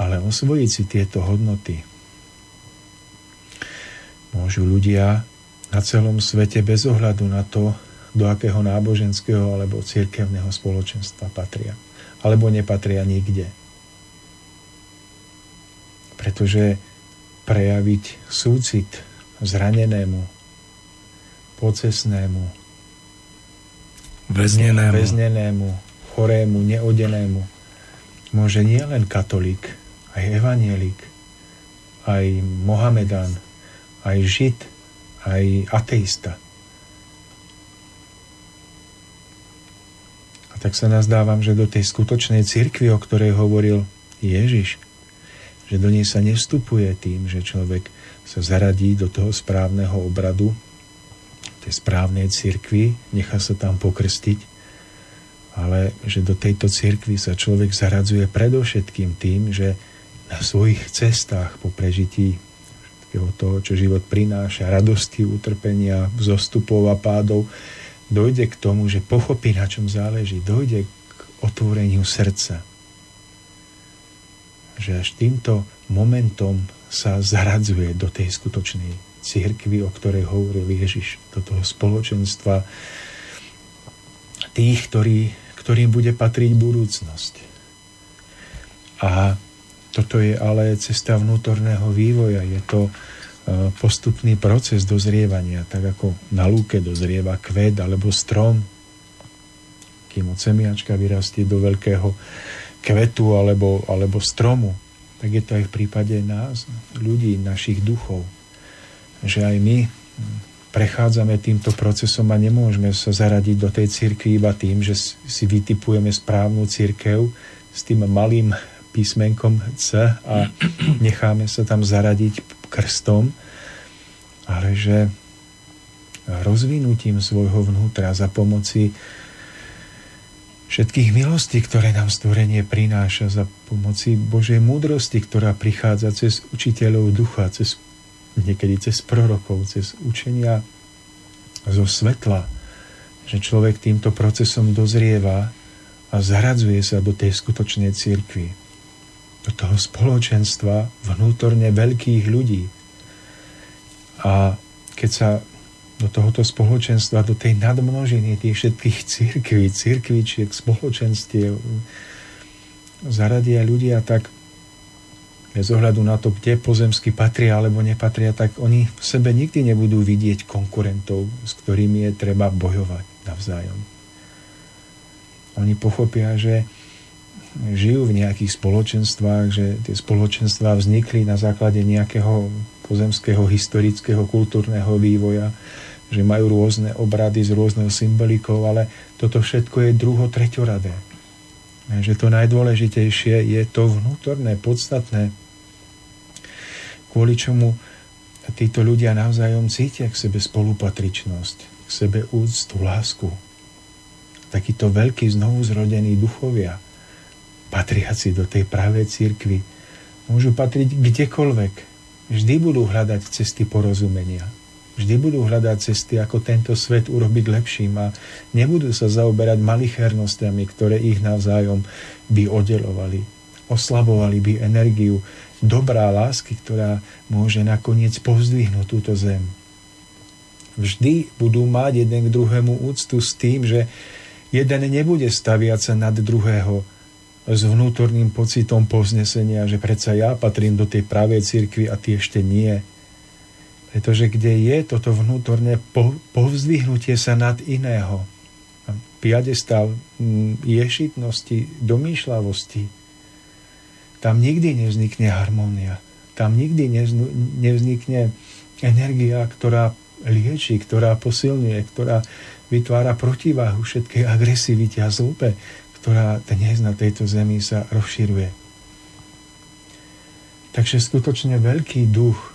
Ale osvojiť si tieto hodnoty môžu ľudia na celom svete bez ohľadu na to, do akého náboženského alebo cirkevného spoločenstva patria. Alebo nepatria nikde. Pretože prejaviť súcit zranenému, pocesnému, väznenému. väznenému, chorému, neodenému môže nielen katolík, aj evanielik, aj Mohamedan, aj Žid, aj ateista. A tak sa nazdávam, že do tej skutočnej cirkvi, o ktorej hovoril Ježiš, že do nej sa nevstupuje tým, že človek sa zaradí do toho správneho obradu, tej správnej cirkvi, nechá sa tam pokrstiť, ale že do tejto cirkvi sa človek zaradzuje predovšetkým tým, že na svojich cestách po prežití všetkého toho, čo život prináša, radosti, utrpenia, vzostupov a pádov, dojde k tomu, že pochopí, na čom záleží, dojde k otvoreniu srdca. Že až týmto momentom sa zaradzuje do tej skutočnej církvy, o ktorej hovoril Ježiš, do toho spoločenstva tých, ktorí, ktorým bude patriť budúcnosť. A toto je ale cesta vnútorného vývoja, je to e, postupný proces dozrievania, tak ako na lúke dozrieva kvet alebo strom, kým od semiačka vyrastie do veľkého kvetu alebo, alebo stromu, tak je to aj v prípade nás, ľudí, našich duchov že aj my prechádzame týmto procesom a nemôžeme sa zaradiť do tej cirkvi iba tým, že si vytipujeme správnu cirkev s tým malým písmenkom C a necháme sa tam zaradiť krstom, ale že rozvinutím svojho vnútra za pomoci všetkých milostí, ktoré nám stvorenie prináša, za pomoci Božej múdrosti, ktorá prichádza cez učiteľov ducha, cez niekedy cez prorokov, cez učenia zo svetla, že človek týmto procesom dozrieva a zaradzuje sa do tej skutočnej církvy, do toho spoločenstva vnútorne veľkých ľudí. A keď sa do tohoto spoločenstva, do tej nadmnožiny tých všetkých církví, církvičiek, spoločenstiev zaradia ľudia, tak bez ohľadu na to, kde pozemsky patria alebo nepatria, tak oni v sebe nikdy nebudú vidieť konkurentov, s ktorými je treba bojovať navzájom. Oni pochopia, že žijú v nejakých spoločenstvách, že tie spoločenstvá vznikli na základe nejakého pozemského, historického, kultúrneho vývoja, že majú rôzne obrady s rôznou symbolikou, ale toto všetko je druho treťoradé. Že to najdôležitejšie je to vnútorné, podstatné, kvôli čomu títo ľudia navzájom cítia k sebe spolupatričnosť, k sebe úctu, lásku. Takíto veľkí znovu zrodení duchovia, patriaci do tej pravej církvy, môžu patriť kdekoľvek. Vždy budú hľadať cesty porozumenia. Vždy budú hľadať cesty, ako tento svet urobiť lepším a nebudú sa zaoberať malichernostiami, ktoré ich navzájom by oddelovali. Oslabovali by energiu dobrá lásky, ktorá môže nakoniec povzdvihnúť túto zem. Vždy budú mať jeden k druhému úctu s tým, že jeden nebude staviať sa nad druhého s vnútorným pocitom povznesenia, že predsa ja patrím do tej pravej cirkvi a ty ešte nie. Pretože kde je toto vnútorné povzdvihnutie sa nad iného, piadestal mm, ješitnosti, domýšľavosti, tam nikdy nevznikne harmónia. Tam nikdy nevznikne energia, ktorá lieči, ktorá posilňuje, ktorá vytvára protiváhu všetkej agresivite a zlobe, ktorá dnes na tejto zemi sa rozširuje. Takže skutočne veľký duch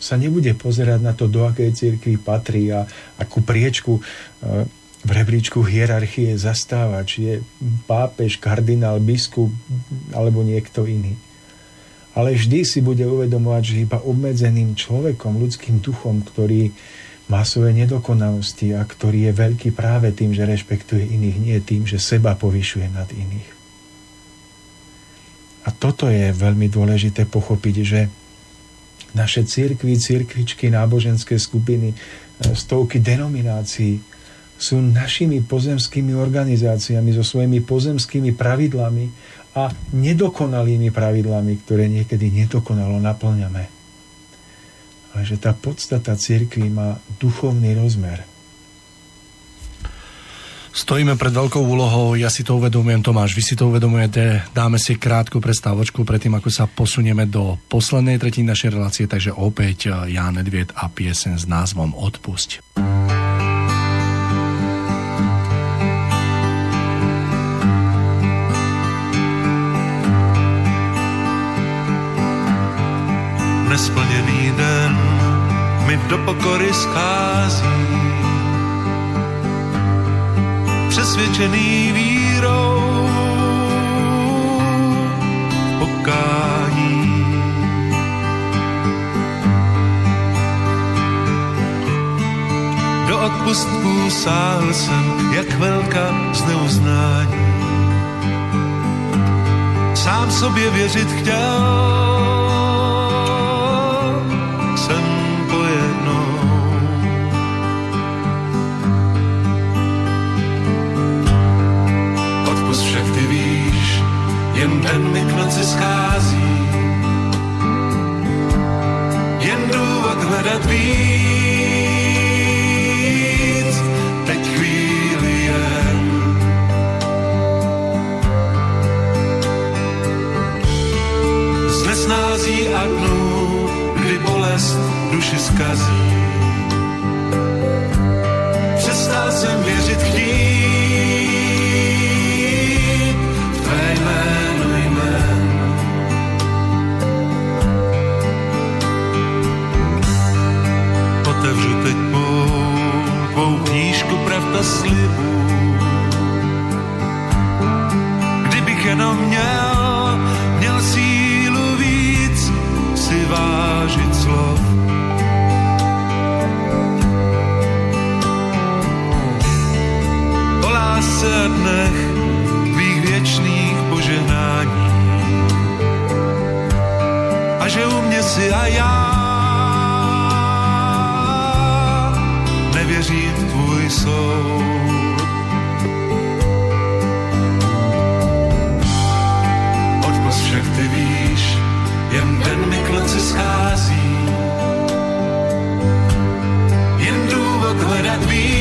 sa nebude pozerať na to, do akej cirkvi patrí a akú priečku e, v rebríčku hierarchie zastáva, či je pápež, kardinál, biskup alebo niekto iný. Ale vždy si bude uvedomovať, že iba obmedzeným človekom, ľudským duchom, ktorý má svoje nedokonalosti a ktorý je veľký práve tým, že rešpektuje iných, nie tým, že seba povyšuje nad iných. A toto je veľmi dôležité pochopiť, že naše církvy, církvičky, náboženské skupiny, e, stovky denominácií sú našimi pozemskými organizáciami so svojimi pozemskými pravidlami a nedokonalými pravidlami, ktoré niekedy nedokonalo naplňame. Ale že tá podstata církvy má duchovný rozmer. Stojíme pred veľkou úlohou, ja si to uvedomujem, Tomáš, vy si to uvedomujete. Dáme si krátku prestávočku predtým, ako sa posunieme do poslednej tretiny našej relácie, takže opäť eh, Jan Nedviet a piesen s názvom Odpusť. Nesplněný den mi do pokory schází přesvědčený vírou pokání. Do odpustků sáhl jsem, jak velká zneuznání. Sám sobě věřit chtěl, skazí. Přestal jsem věřit chtít, pravda slibů. Kdybych jenom měl já nevěřím tvůj soud. Odpust však ty víš, jen den mi k noci schází. Jen důvod hledat víc,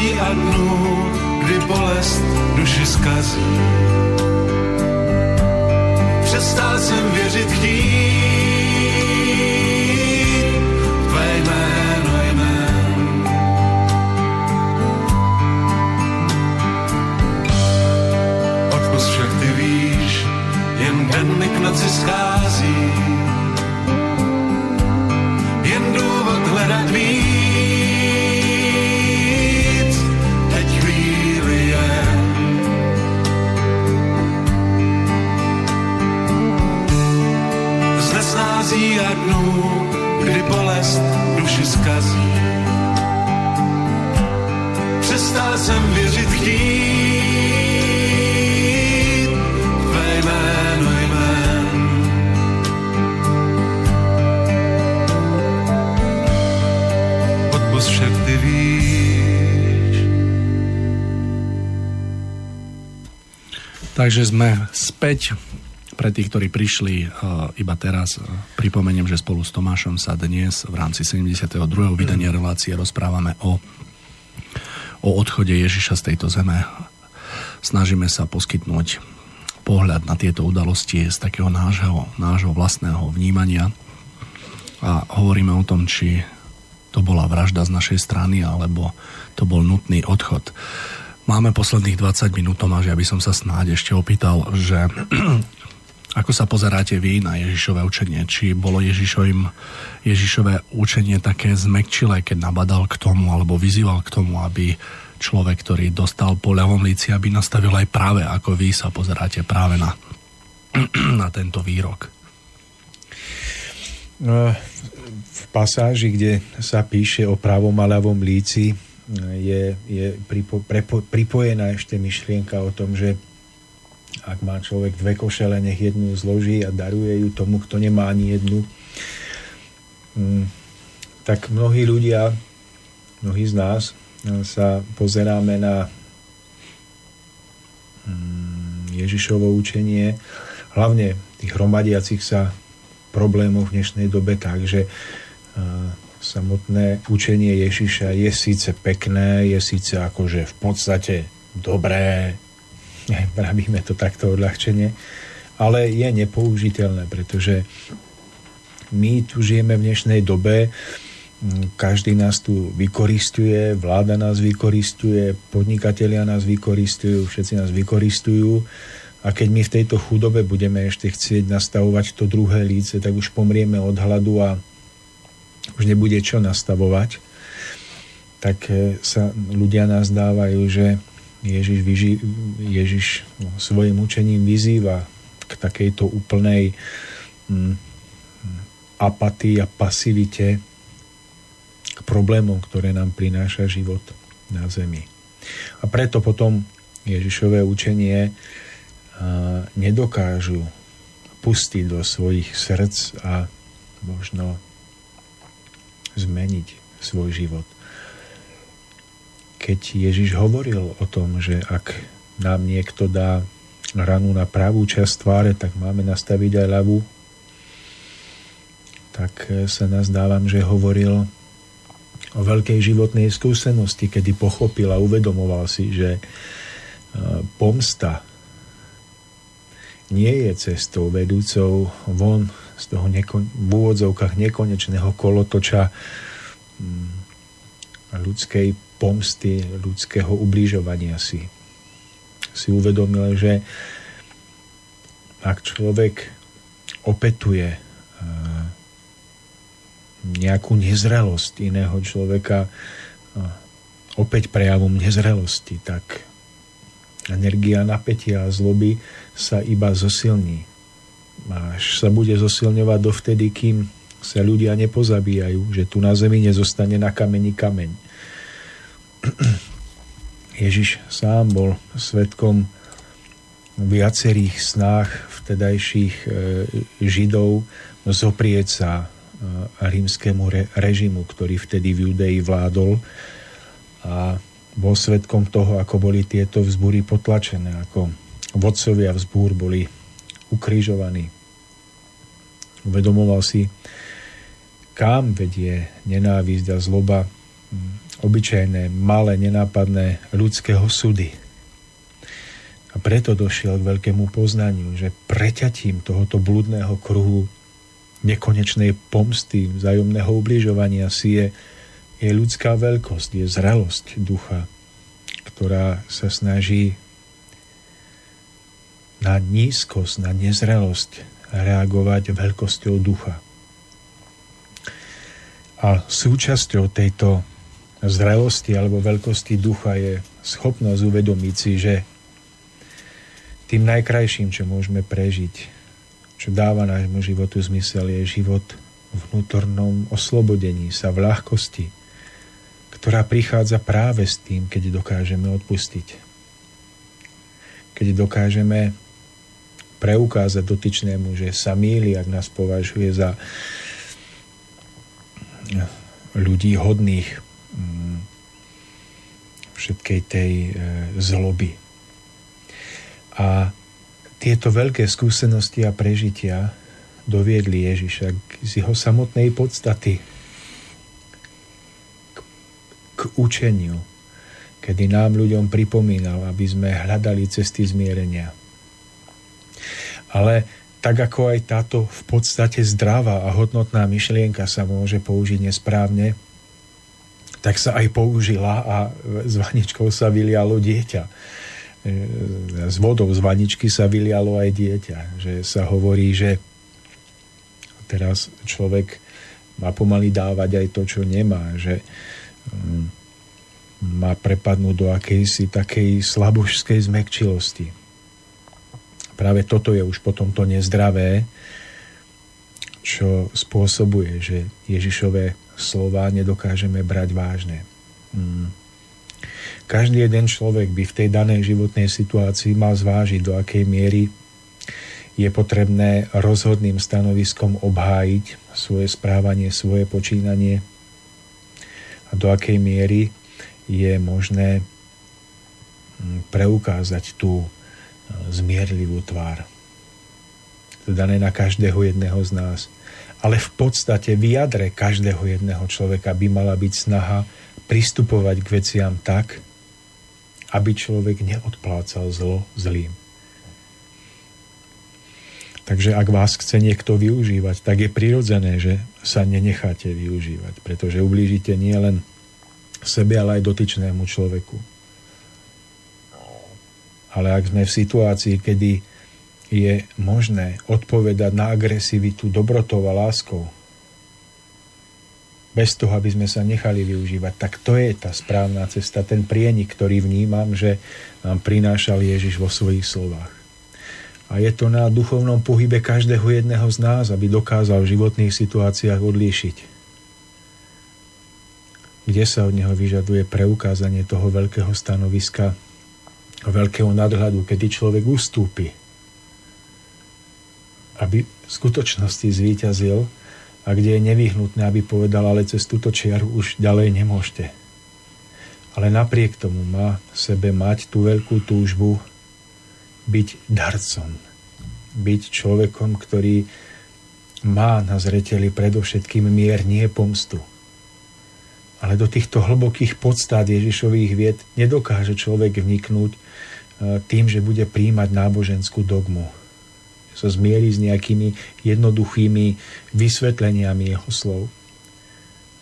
nesnází a dnů kdy bolest duši zkazí. Přestal jsem věřit chtít a dnů, kdy bolest duši zkazí. Přestal jsem věřit chtít tvé jméno jmén. Odpust však ty víš. Takže sme späť pre tých, ktorí prišli uh, iba teraz, uh, pripomeniem, že spolu s Tomášom sa dnes v rámci 72. vydania relácie rozprávame o, o odchode Ježiša z tejto zeme. Snažíme sa poskytnúť pohľad na tieto udalosti z takého nášho, nášho vlastného vnímania a hovoríme o tom, či to bola vražda z našej strany, alebo to bol nutný odchod. Máme posledných 20 minút, Tomáš, ja by som sa snáď ešte opýtal, že ako sa pozeráte vy na Ježišové učenie? Či bolo Ježišovým, Ježišové učenie také zmekčilé, keď nabadal k tomu alebo vyzýval k tomu, aby človek, ktorý dostal po ľavom líci, aby nastavil aj práve, ako vy sa pozeráte práve na, na tento výrok? No, v pasáži, kde sa píše o pravom a ľavom líci, je, je pripo, prepo, pripojená ešte myšlienka o tom, že ak má človek dve košele, nech jednu zloží a daruje ju tomu, kto nemá ani jednu. Mm, tak mnohí ľudia, mnohí z nás e, sa pozeráme na mm, Ježišovo učenie, hlavne tých hromadiacich sa problémov v dnešnej dobe tak, že e, samotné učenie Ježiša je síce pekné, je síce akože v podstate dobré, vravíme to takto odľahčenie, ale je nepoužiteľné, pretože my tu žijeme v dnešnej dobe, každý nás tu vykoristuje, vláda nás vykoristuje, podnikatelia nás vykoristujú, všetci nás vykoristujú. A keď my v tejto chudobe budeme ešte chcieť nastavovať to druhé líce, tak už pomrieme od hladu a už nebude čo nastavovať, tak eh, sa ľudia nás dávajú, že Ježiš, vyži, Ježiš svojim učením vyzýva k takejto úplnej mm, apatii a pasivite k problémom, ktoré nám prináša život na zemi. A preto potom Ježišové učenie nedokážu pustiť do svojich srdc a možno zmeniť svoj život keď Ježiš hovoril o tom, že ak nám niekto dá ranu na pravú časť tváre, tak máme nastaviť aj ľavú, tak e, sa nazdávam, že hovoril o veľkej životnej skúsenosti, kedy pochopil a uvedomoval si, že e, pomsta nie je cestou vedúcou von z toho neko- v úvodzovkách nekonečného kolotoča mm, ľudskej pomsty, ľudského ubližovania si. Si uvedomil, že ak človek opetuje eh, nejakú nezrelosť iného človeka, eh, opäť prejavom nezrelosti, tak energia napätia a zloby sa iba zosilní. Až sa bude zosilňovať dovtedy, kým sa ľudia nepozabíjajú, že tu na zemi nezostane na kameni kameň. Ježiš sám bol svetkom viacerých snách vtedajších e, Židov zoprieť sa e, rímskému režimu, ktorý vtedy v Judei vládol a bol svetkom toho, ako boli tieto vzbúry potlačené, ako vodcovia vzbúr boli ukrižovaní. Uvedomoval si, kam vedie nenávisť a zloba obyčajné, malé, nenápadné ľudské osudy. A preto došiel k veľkému poznaniu, že preťatím tohoto blúdneho kruhu nekonečnej pomsty, vzájomného ubližovania si je, je ľudská veľkosť, je zrelosť ducha, ktorá sa snaží na nízkosť, na nezrelosť reagovať veľkosťou ducha. A súčasťou tejto zrelosti alebo veľkosti ducha je schopnosť uvedomiť si, že tým najkrajším, čo môžeme prežiť, čo dáva nášmu životu zmysel, je život v vnútornom oslobodení sa, v ľahkosti, ktorá prichádza práve s tým, keď dokážeme odpustiť. Keď dokážeme preukázať dotyčnému, že sa míli, ak nás považuje za ľudí hodných všetkej tej e, zloby. A tieto veľké skúsenosti a prežitia doviedli Ježiša z jeho samotnej podstaty k, k učeniu, kedy nám ľuďom pripomínal, aby sme hľadali cesty zmierenia. Ale tak ako aj táto v podstate zdravá a hodnotná myšlienka sa môže použiť nesprávne, tak sa aj použila a s vaničkou sa vylialo dieťa. S vodou z vaničky sa vylialo aj dieťa. Že sa hovorí, že teraz človek má pomaly dávať aj to, čo nemá. Že mm, má prepadnúť do akejsi takej slabožskej zmekčilosti. Práve toto je už potom to nezdravé, čo spôsobuje, že Ježišové slova nedokážeme brať vážne. Hmm. Každý jeden človek by v tej danej životnej situácii mal zvážiť, do akej miery je potrebné rozhodným stanoviskom obhájiť svoje správanie, svoje počínanie a do akej miery je možné hm, preukázať tú zmierlivú tvár. To dané na každého jedného z nás. Ale v podstate v jadre každého jedného človeka by mala byť snaha pristupovať k veciam tak, aby človek neodplácal zlo zlým. Takže ak vás chce niekto využívať, tak je prirodzené, že sa nenecháte využívať, pretože ublížite nielen sebe, ale aj dotyčnému človeku. Ale ak sme v situácii, kedy je možné odpovedať na agresivitu dobrotou a láskou, bez toho, aby sme sa nechali využívať, tak to je tá správna cesta, ten prienik, ktorý vnímam, že nám prinášal Ježiš vo svojich slovách. A je to na duchovnom pohybe každého jedného z nás, aby dokázal v životných situáciách odlíšiť. Kde sa od neho vyžaduje preukázanie toho veľkého stanoviska veľkého nadhľadu, kedy človek ustúpi, aby v skutočnosti zvíťazil a kde je nevyhnutné, aby povedal, ale cez túto čiaru už ďalej nemôžete. Ale napriek tomu má v sebe mať tú veľkú túžbu byť darcom, byť človekom, ktorý má na zreteli predovšetkým mier, nie pomstu. Ale do týchto hlbokých podstát Ježišových vied nedokáže človek vniknúť e, tým, že bude príjmať náboženskú dogmu. Sa zmieri s nejakými jednoduchými vysvetleniami jeho slov.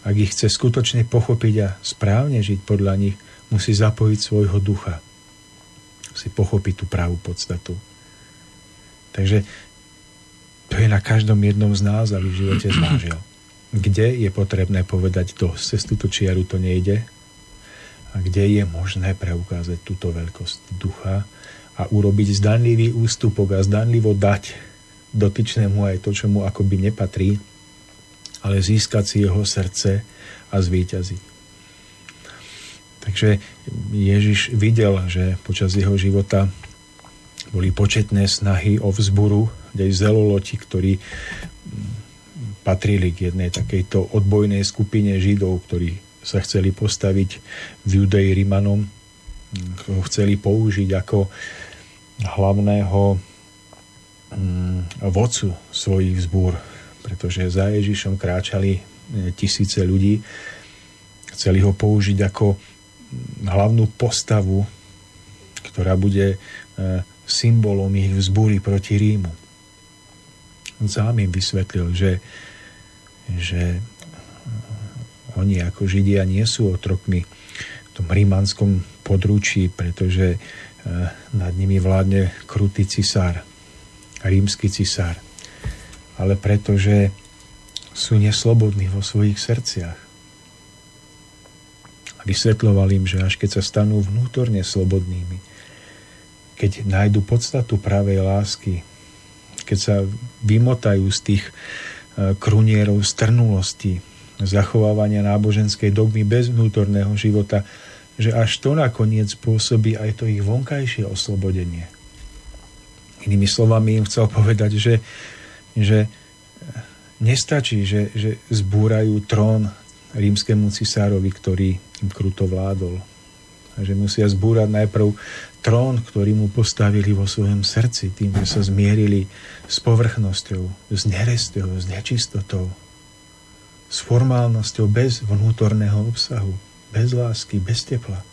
Ak ich chce skutočne pochopiť a správne žiť podľa nich, musí zapojiť svojho ducha. Musí pochopiť tú pravú podstatu. Takže to je na každom jednom z nás, aby v živote zvážil kde je potrebné povedať to, cez túto čiaru to nejde a kde je možné preukázať túto veľkosť ducha a urobiť zdanlivý ústupok a zdanlivo dať dotyčnému aj to, čo mu akoby nepatrí, ale získať si jeho srdce a zvýťaziť. Takže Ježiš videl, že počas jeho života boli početné snahy o vzburu, kde zeloloti, ktorí patrili k jednej takejto odbojnej skupine Židov, ktorí sa chceli postaviť v Judei Rimanom, chceli použiť ako hlavného mm, vodcu svojich zbúr, pretože za Ježišom kráčali e, tisíce ľudí. Chceli ho použiť ako mm, hlavnú postavu, ktorá bude e, symbolom ich vzbúry proti Rímu. Sám im vysvetlil, že že oni ako Židia nie sú otrokmi v tom rímanskom područí, pretože nad nimi vládne krutý cisár, rímsky cisár, ale pretože sú neslobodní vo svojich srdciach. A im, že až keď sa stanú vnútorne slobodnými, keď nájdu podstatu pravej lásky, keď sa vymotajú z tých e, krunierov strnulosti, zachovávania náboženskej dogmy bez vnútorného života, že až to nakoniec spôsobí aj to ich vonkajšie oslobodenie. Inými slovami im chcel povedať, že, že nestačí, že, že zbúrajú trón rímskému cisárovi, ktorý im kruto vládol. A že musia zbúrať najprv trón, ktorý mu postavili vo svojom srdci, tým, že sa zmierili s povrchnosťou, s nerestou, s nečistotou, s formálnosťou bez vnútorného obsahu, bez lásky, bez tepla.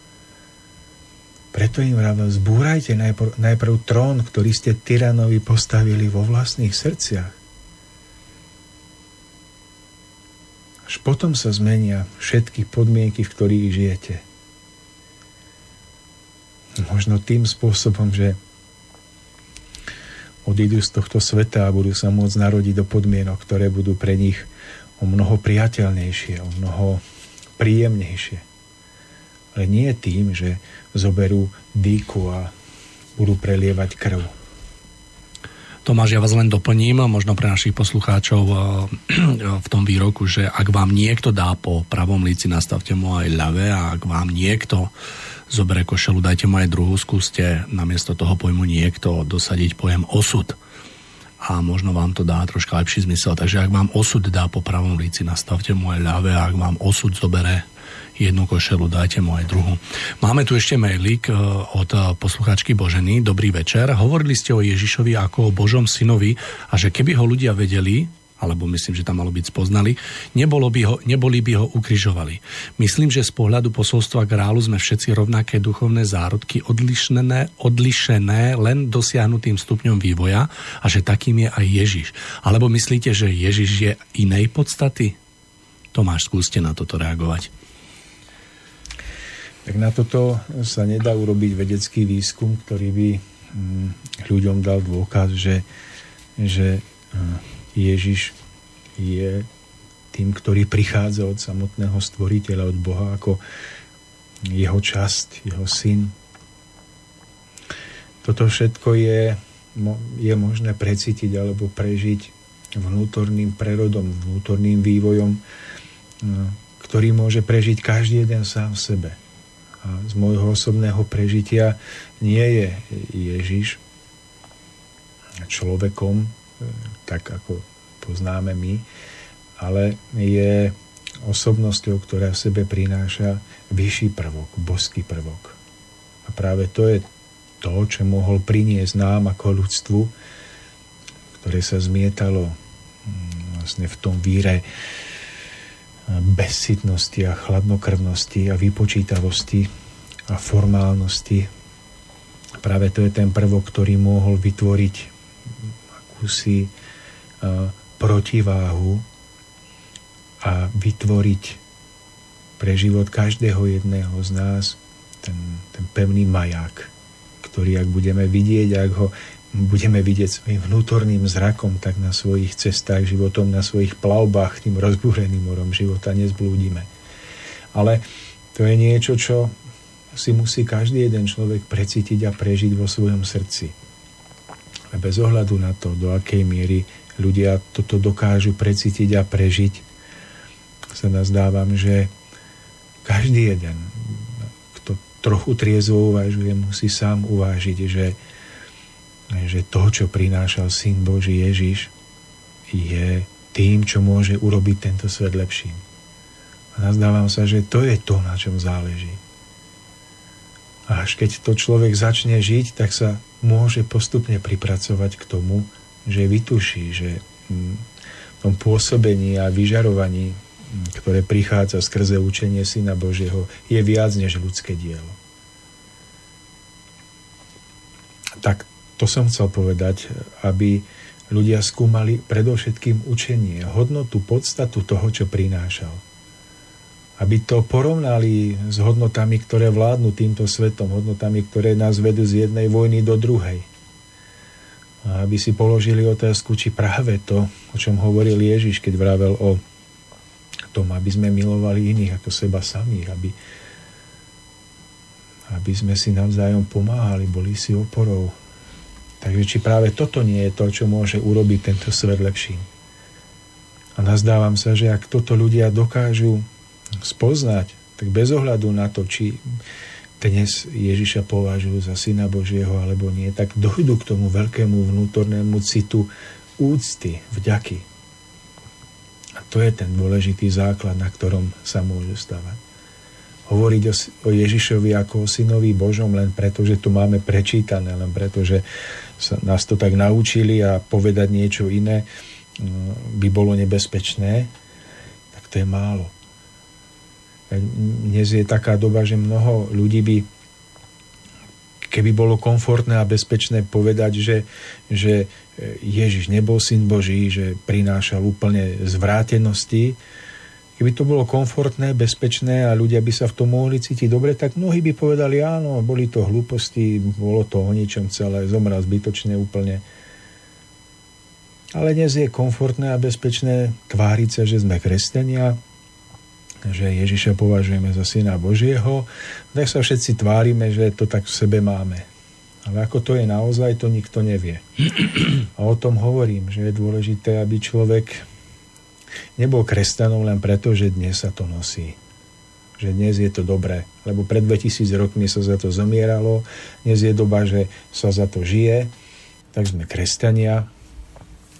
Preto im vravel, zbúrajte najprv, najprv trón, ktorý ste tyranovi postavili vo vlastných srdciach. Až potom sa zmenia všetky podmienky, v ktorých žijete. Možno tým spôsobom, že odídu z tohto sveta a budú sa môcť narodiť do podmienok, ktoré budú pre nich o mnoho priateľnejšie, o mnoho príjemnejšie. Ale nie tým, že zoberú dýku a budú prelievať krv. Tomáš, ja vás len doplním, možno pre našich poslucháčov eh, v tom výroku, že ak vám niekto dá po pravom líci, nastavte mu aj ľavé a ak vám niekto zobere košelu, dajte mu aj druhú, skúste namiesto toho pojmu niekto dosadiť pojem osud a možno vám to dá troška lepší zmysel. Takže ak vám osud dá po pravom líci, nastavte aj ľavé a ak vám osud zobere jednu košelu, dajte mu aj druhú. Máme tu ešte mailík e, od e, posluchačky Boženy. Dobrý večer. Hovorili ste o Ježišovi ako o Božom synovi a že keby ho ľudia vedeli, alebo myslím, že tam malo byť spoznali, nebolo by ho, neboli by ho ukrižovali. Myslím, že z pohľadu posolstva grálu sme všetci rovnaké duchovné zárodky, odlišené, odlišené len dosiahnutým stupňom vývoja a že takým je aj Ježiš. Alebo myslíte, že Ježiš je inej podstaty? Tomáš, skúste na toto reagovať. Tak na toto sa nedá urobiť vedecký výskum, ktorý by mm, ľuďom dal dôkaz, že, že Ježiš je tým, ktorý prichádza od samotného stvoriteľa, od Boha ako jeho časť, jeho syn. Toto všetko je, je možné precítiť alebo prežiť vnútorným prerodom, vnútorným vývojom, ktorý môže prežiť každý jeden sám v sebe. A z môjho osobného prežitia nie je Ježiš človekom, tak ako poznáme my, ale je osobnosťou, ktorá v sebe prináša vyšší prvok, boský prvok. A práve to je to, čo mohol priniesť nám ako ľudstvu, ktoré sa zmietalo mm, vlastne v tom víre bezsitnosti a chladnokrvnosti a vypočítavosti a formálnosti. Práve to je ten prvok, ktorý mohol vytvoriť akúsi protiváhu a vytvoriť pre život každého jedného z nás ten, ten pevný maják, ktorý ak budeme vidieť, ak ho budeme vidieť svojim vnútorným zrakom, tak na svojich cestách životom, na svojich plavbách tým rozbúreným morom života nezblúdime. Ale to je niečo, čo si musí každý jeden človek precítiť a prežiť vo svojom srdci. A bez ohľadu na to, do akej miery ľudia toto dokážu precítiť a prežiť, sa nazdávam, že každý jeden, kto trochu triezvo uvažuje, musí sám uvážiť, že, že to, čo prinášal Syn Boží Ježiš, je tým, čo môže urobiť tento svet lepším. A nazdávam sa, že to je to, na čom záleží. A až keď to človek začne žiť, tak sa môže postupne pripracovať k tomu, že vytuší, že mm, v tom pôsobení a vyžarovaní, mm, ktoré prichádza skrze učenie Syna Božieho, je viac než ľudské dielo. Tak to som chcel povedať, aby ľudia skúmali predovšetkým učenie, hodnotu, podstatu toho, čo prinášal. Aby to porovnali s hodnotami, ktoré vládnu týmto svetom, hodnotami, ktoré nás vedú z jednej vojny do druhej aby si položili otázku, či práve to, o čom hovoril Ježiš, keď vravel o tom, aby sme milovali iných ako seba samých, aby, aby sme si navzájom pomáhali, boli si oporou, Takže či práve toto nie je to, čo môže urobiť tento svet lepším. A nazdávam sa, že ak toto ľudia dokážu spoznať, tak bez ohľadu na to, či dnes Ježiša považujú za syna Božieho alebo nie, tak dojdu k tomu veľkému vnútornému citu úcty, vďaky. A to je ten dôležitý základ, na ktorom sa môžu stavať. Hovoriť o, o Ježišovi ako o synovi Božom len preto, že to máme prečítané, len preto, že sa, nás to tak naučili a povedať niečo iné mm, by bolo nebezpečné, tak to je málo. Dnes je taká doba, že mnoho ľudí by keby bolo komfortné a bezpečné povedať, že, že Ježiš nebol syn Boží, že prinášal úplne zvrátenosti, keby to bolo komfortné, bezpečné a ľudia by sa v tom mohli cítiť dobre, tak mnohí by povedali, áno, boli to hlúposti, bolo to o ničom celé, zomrel zbytočne úplne. Ale dnes je komfortné a bezpečné tváriť sa, že sme kresťania, že Ježiša považujeme za syna Božieho, tak sa všetci tvárime, že to tak v sebe máme. Ale ako to je naozaj, to nikto nevie. A o tom hovorím, že je dôležité, aby človek nebol kresťanom len preto, že dnes sa to nosí. Že dnes je to dobré. Lebo pred 2000 rokmi sa za to zomieralo, dnes je doba, že sa za to žije, tak sme kresťania,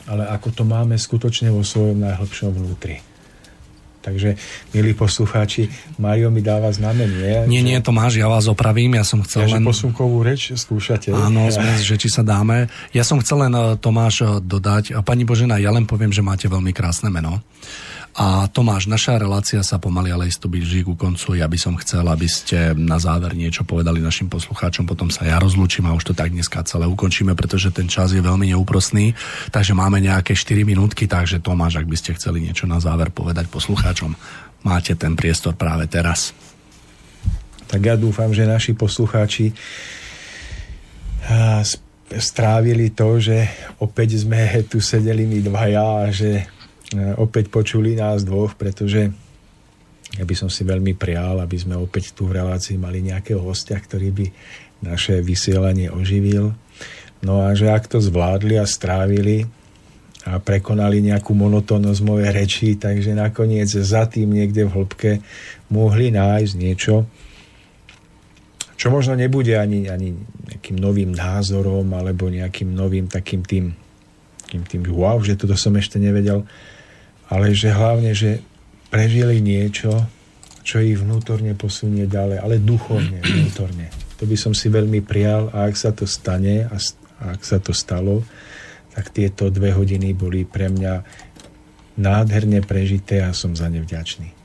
ale ako to máme skutočne vo svojom najhlbšom vnútri. Takže, milí poslucháči, Mario mi dáva znamenie. Nie, že... nie, Tomáš, ja vás opravím, ja som chcel ja, len... posunkovú reč skúšate. Áno, sme, že či sa dáme. Ja som chcel len, eh, Tomáš, eh, dodať, pani Božena, ja len poviem, že máte veľmi krásne meno. A Tomáš, naša relácia sa pomaly ale isto blíži ku koncu. Ja by som chcel, aby ste na záver niečo povedali našim poslucháčom, potom sa ja rozlúčim a už to tak dneska celé ukončíme, pretože ten čas je veľmi neúprostný. Takže máme nejaké 4 minútky, takže Tomáš, ak by ste chceli niečo na záver povedať poslucháčom, máte ten priestor práve teraz. Tak ja dúfam, že naši poslucháči strávili to, že opäť sme tu sedeli my dvaja a že opäť počuli nás dvoch, pretože ja by som si veľmi prial, aby sme opäť tu v relácii mali nejakého hostia, ktorý by naše vysielanie oživil. No a že ak to zvládli a strávili a prekonali nejakú monotónnosť mojej reči, takže nakoniec za tým niekde v hĺbke mohli nájsť niečo, čo možno nebude ani, ani nejakým novým názorom alebo nejakým novým takým tým, takým tým wow, že toto som ešte nevedel, ale že hlavne, že prežili niečo, čo ich vnútorne posunie ďalej, ale duchovne, vnútorne. To by som si veľmi prijal a ak sa to stane a, ak sa to stalo, tak tieto dve hodiny boli pre mňa nádherne prežité a som za ne vďačný.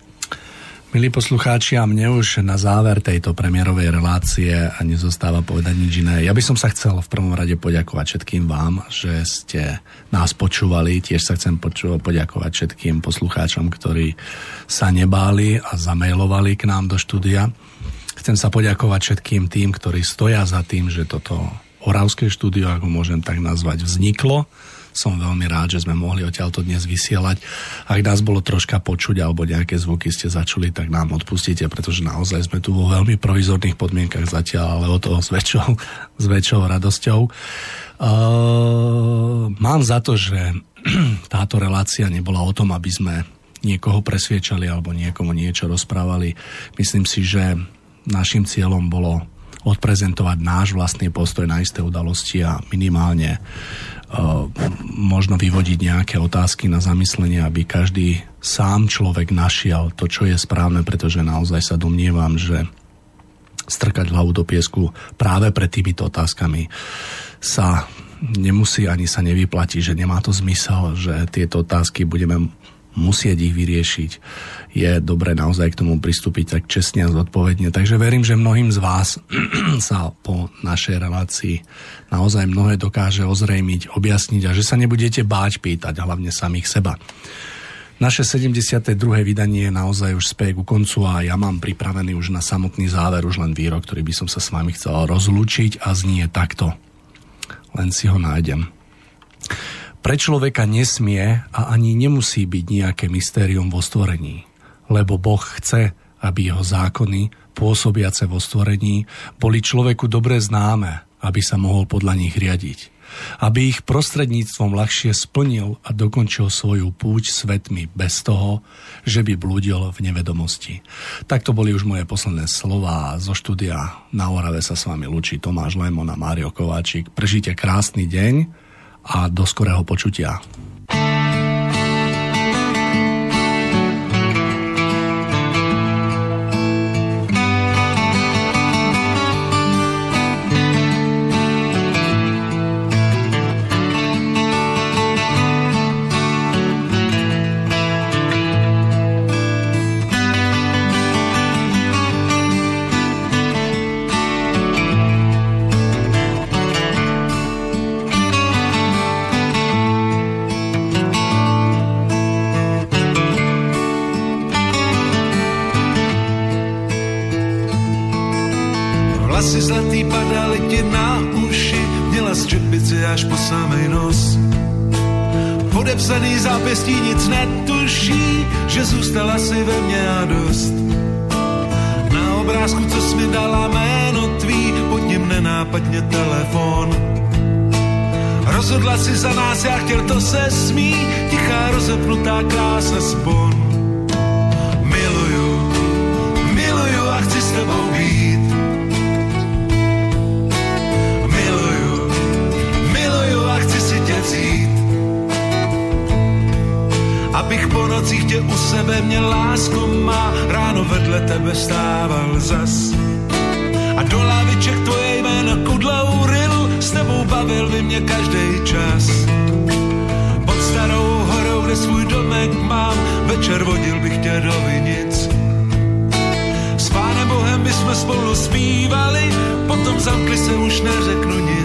Milí poslucháči, a mne už na záver tejto premiérovej relácie a nezostáva povedať nič iné. Ja by som sa chcel v prvom rade poďakovať všetkým vám, že ste nás počúvali. Tiež sa chcem poču- poďakovať všetkým poslucháčom, ktorí sa nebáli a zamailovali k nám do štúdia. Chcem sa poďakovať všetkým tým, ktorí stoja za tým, že toto Oravské štúdio, ako môžem tak nazvať, vzniklo som veľmi rád, že sme mohli odtiaľto dnes vysielať. Ak nás bolo troška počuť alebo nejaké zvuky ste začuli, tak nám odpustíte, pretože naozaj sme tu vo veľmi provizorných podmienkach zatiaľ, ale o to s väčšou, s väčšou radosťou. Uh, mám za to, že táto relácia nebola o tom, aby sme niekoho presviečali alebo niekomu niečo rozprávali. Myslím si, že našim cieľom bolo odprezentovať náš vlastný postoj na isté udalosti a minimálne možno vyvodiť nejaké otázky na zamyslenie, aby každý sám človek našiel to, čo je správne, pretože naozaj sa domnievam, že strkať hlavu do piesku práve pred týmito otázkami sa nemusí ani sa nevyplatí, že nemá to zmysel, že tieto otázky budeme musieť ich vyriešiť. Je dobre naozaj k tomu pristúpiť tak čestne a zodpovedne. Takže verím, že mnohým z vás sa po našej relácii naozaj mnohé dokáže ozrejmiť, objasniť a že sa nebudete báť pýtať, hlavne samých seba. Naše 72. vydanie je naozaj už spej ku koncu a ja mám pripravený už na samotný záver už len výrok, ktorý by som sa s vami chcel rozlúčiť a znie takto. Len si ho nájdem. Pre človeka nesmie a ani nemusí byť nejaké mystérium vo stvorení, lebo Boh chce, aby jeho zákony, pôsobiace vo stvorení, boli človeku dobre známe, aby sa mohol podľa nich riadiť. Aby ich prostredníctvom ľahšie splnil a dokončil svoju púť svetmi bez toho, že by blúdil v nevedomosti. Takto boli už moje posledné slova zo štúdia. Na Orave sa s vami lúči Tomáš Lemon a Mário Kováčik. Prežite krásny deň a do skorého počutia. thank you štěstí nic netuší, že zůstala si ve mně a dost. Na obrázku, co si mi dala jméno tvý, pod ním nenápadně telefon. Rozhodla si za nás, já chtěl to se smí, tichá rozepnutá krása spon. Miluju, miluju a chci s tebou nocích tě u sebe mě lásku má, ráno vedle tebe stával zas. A do laviček tvoje jméno kudlou ryl, s tebou bavil by mě každý čas. Pod starou horou, kde svůj domek mám, večer vodil bych tě do vinic. S pánem Bohem by jsme spolu zpívali, potom zamkli se už neřeknu nic.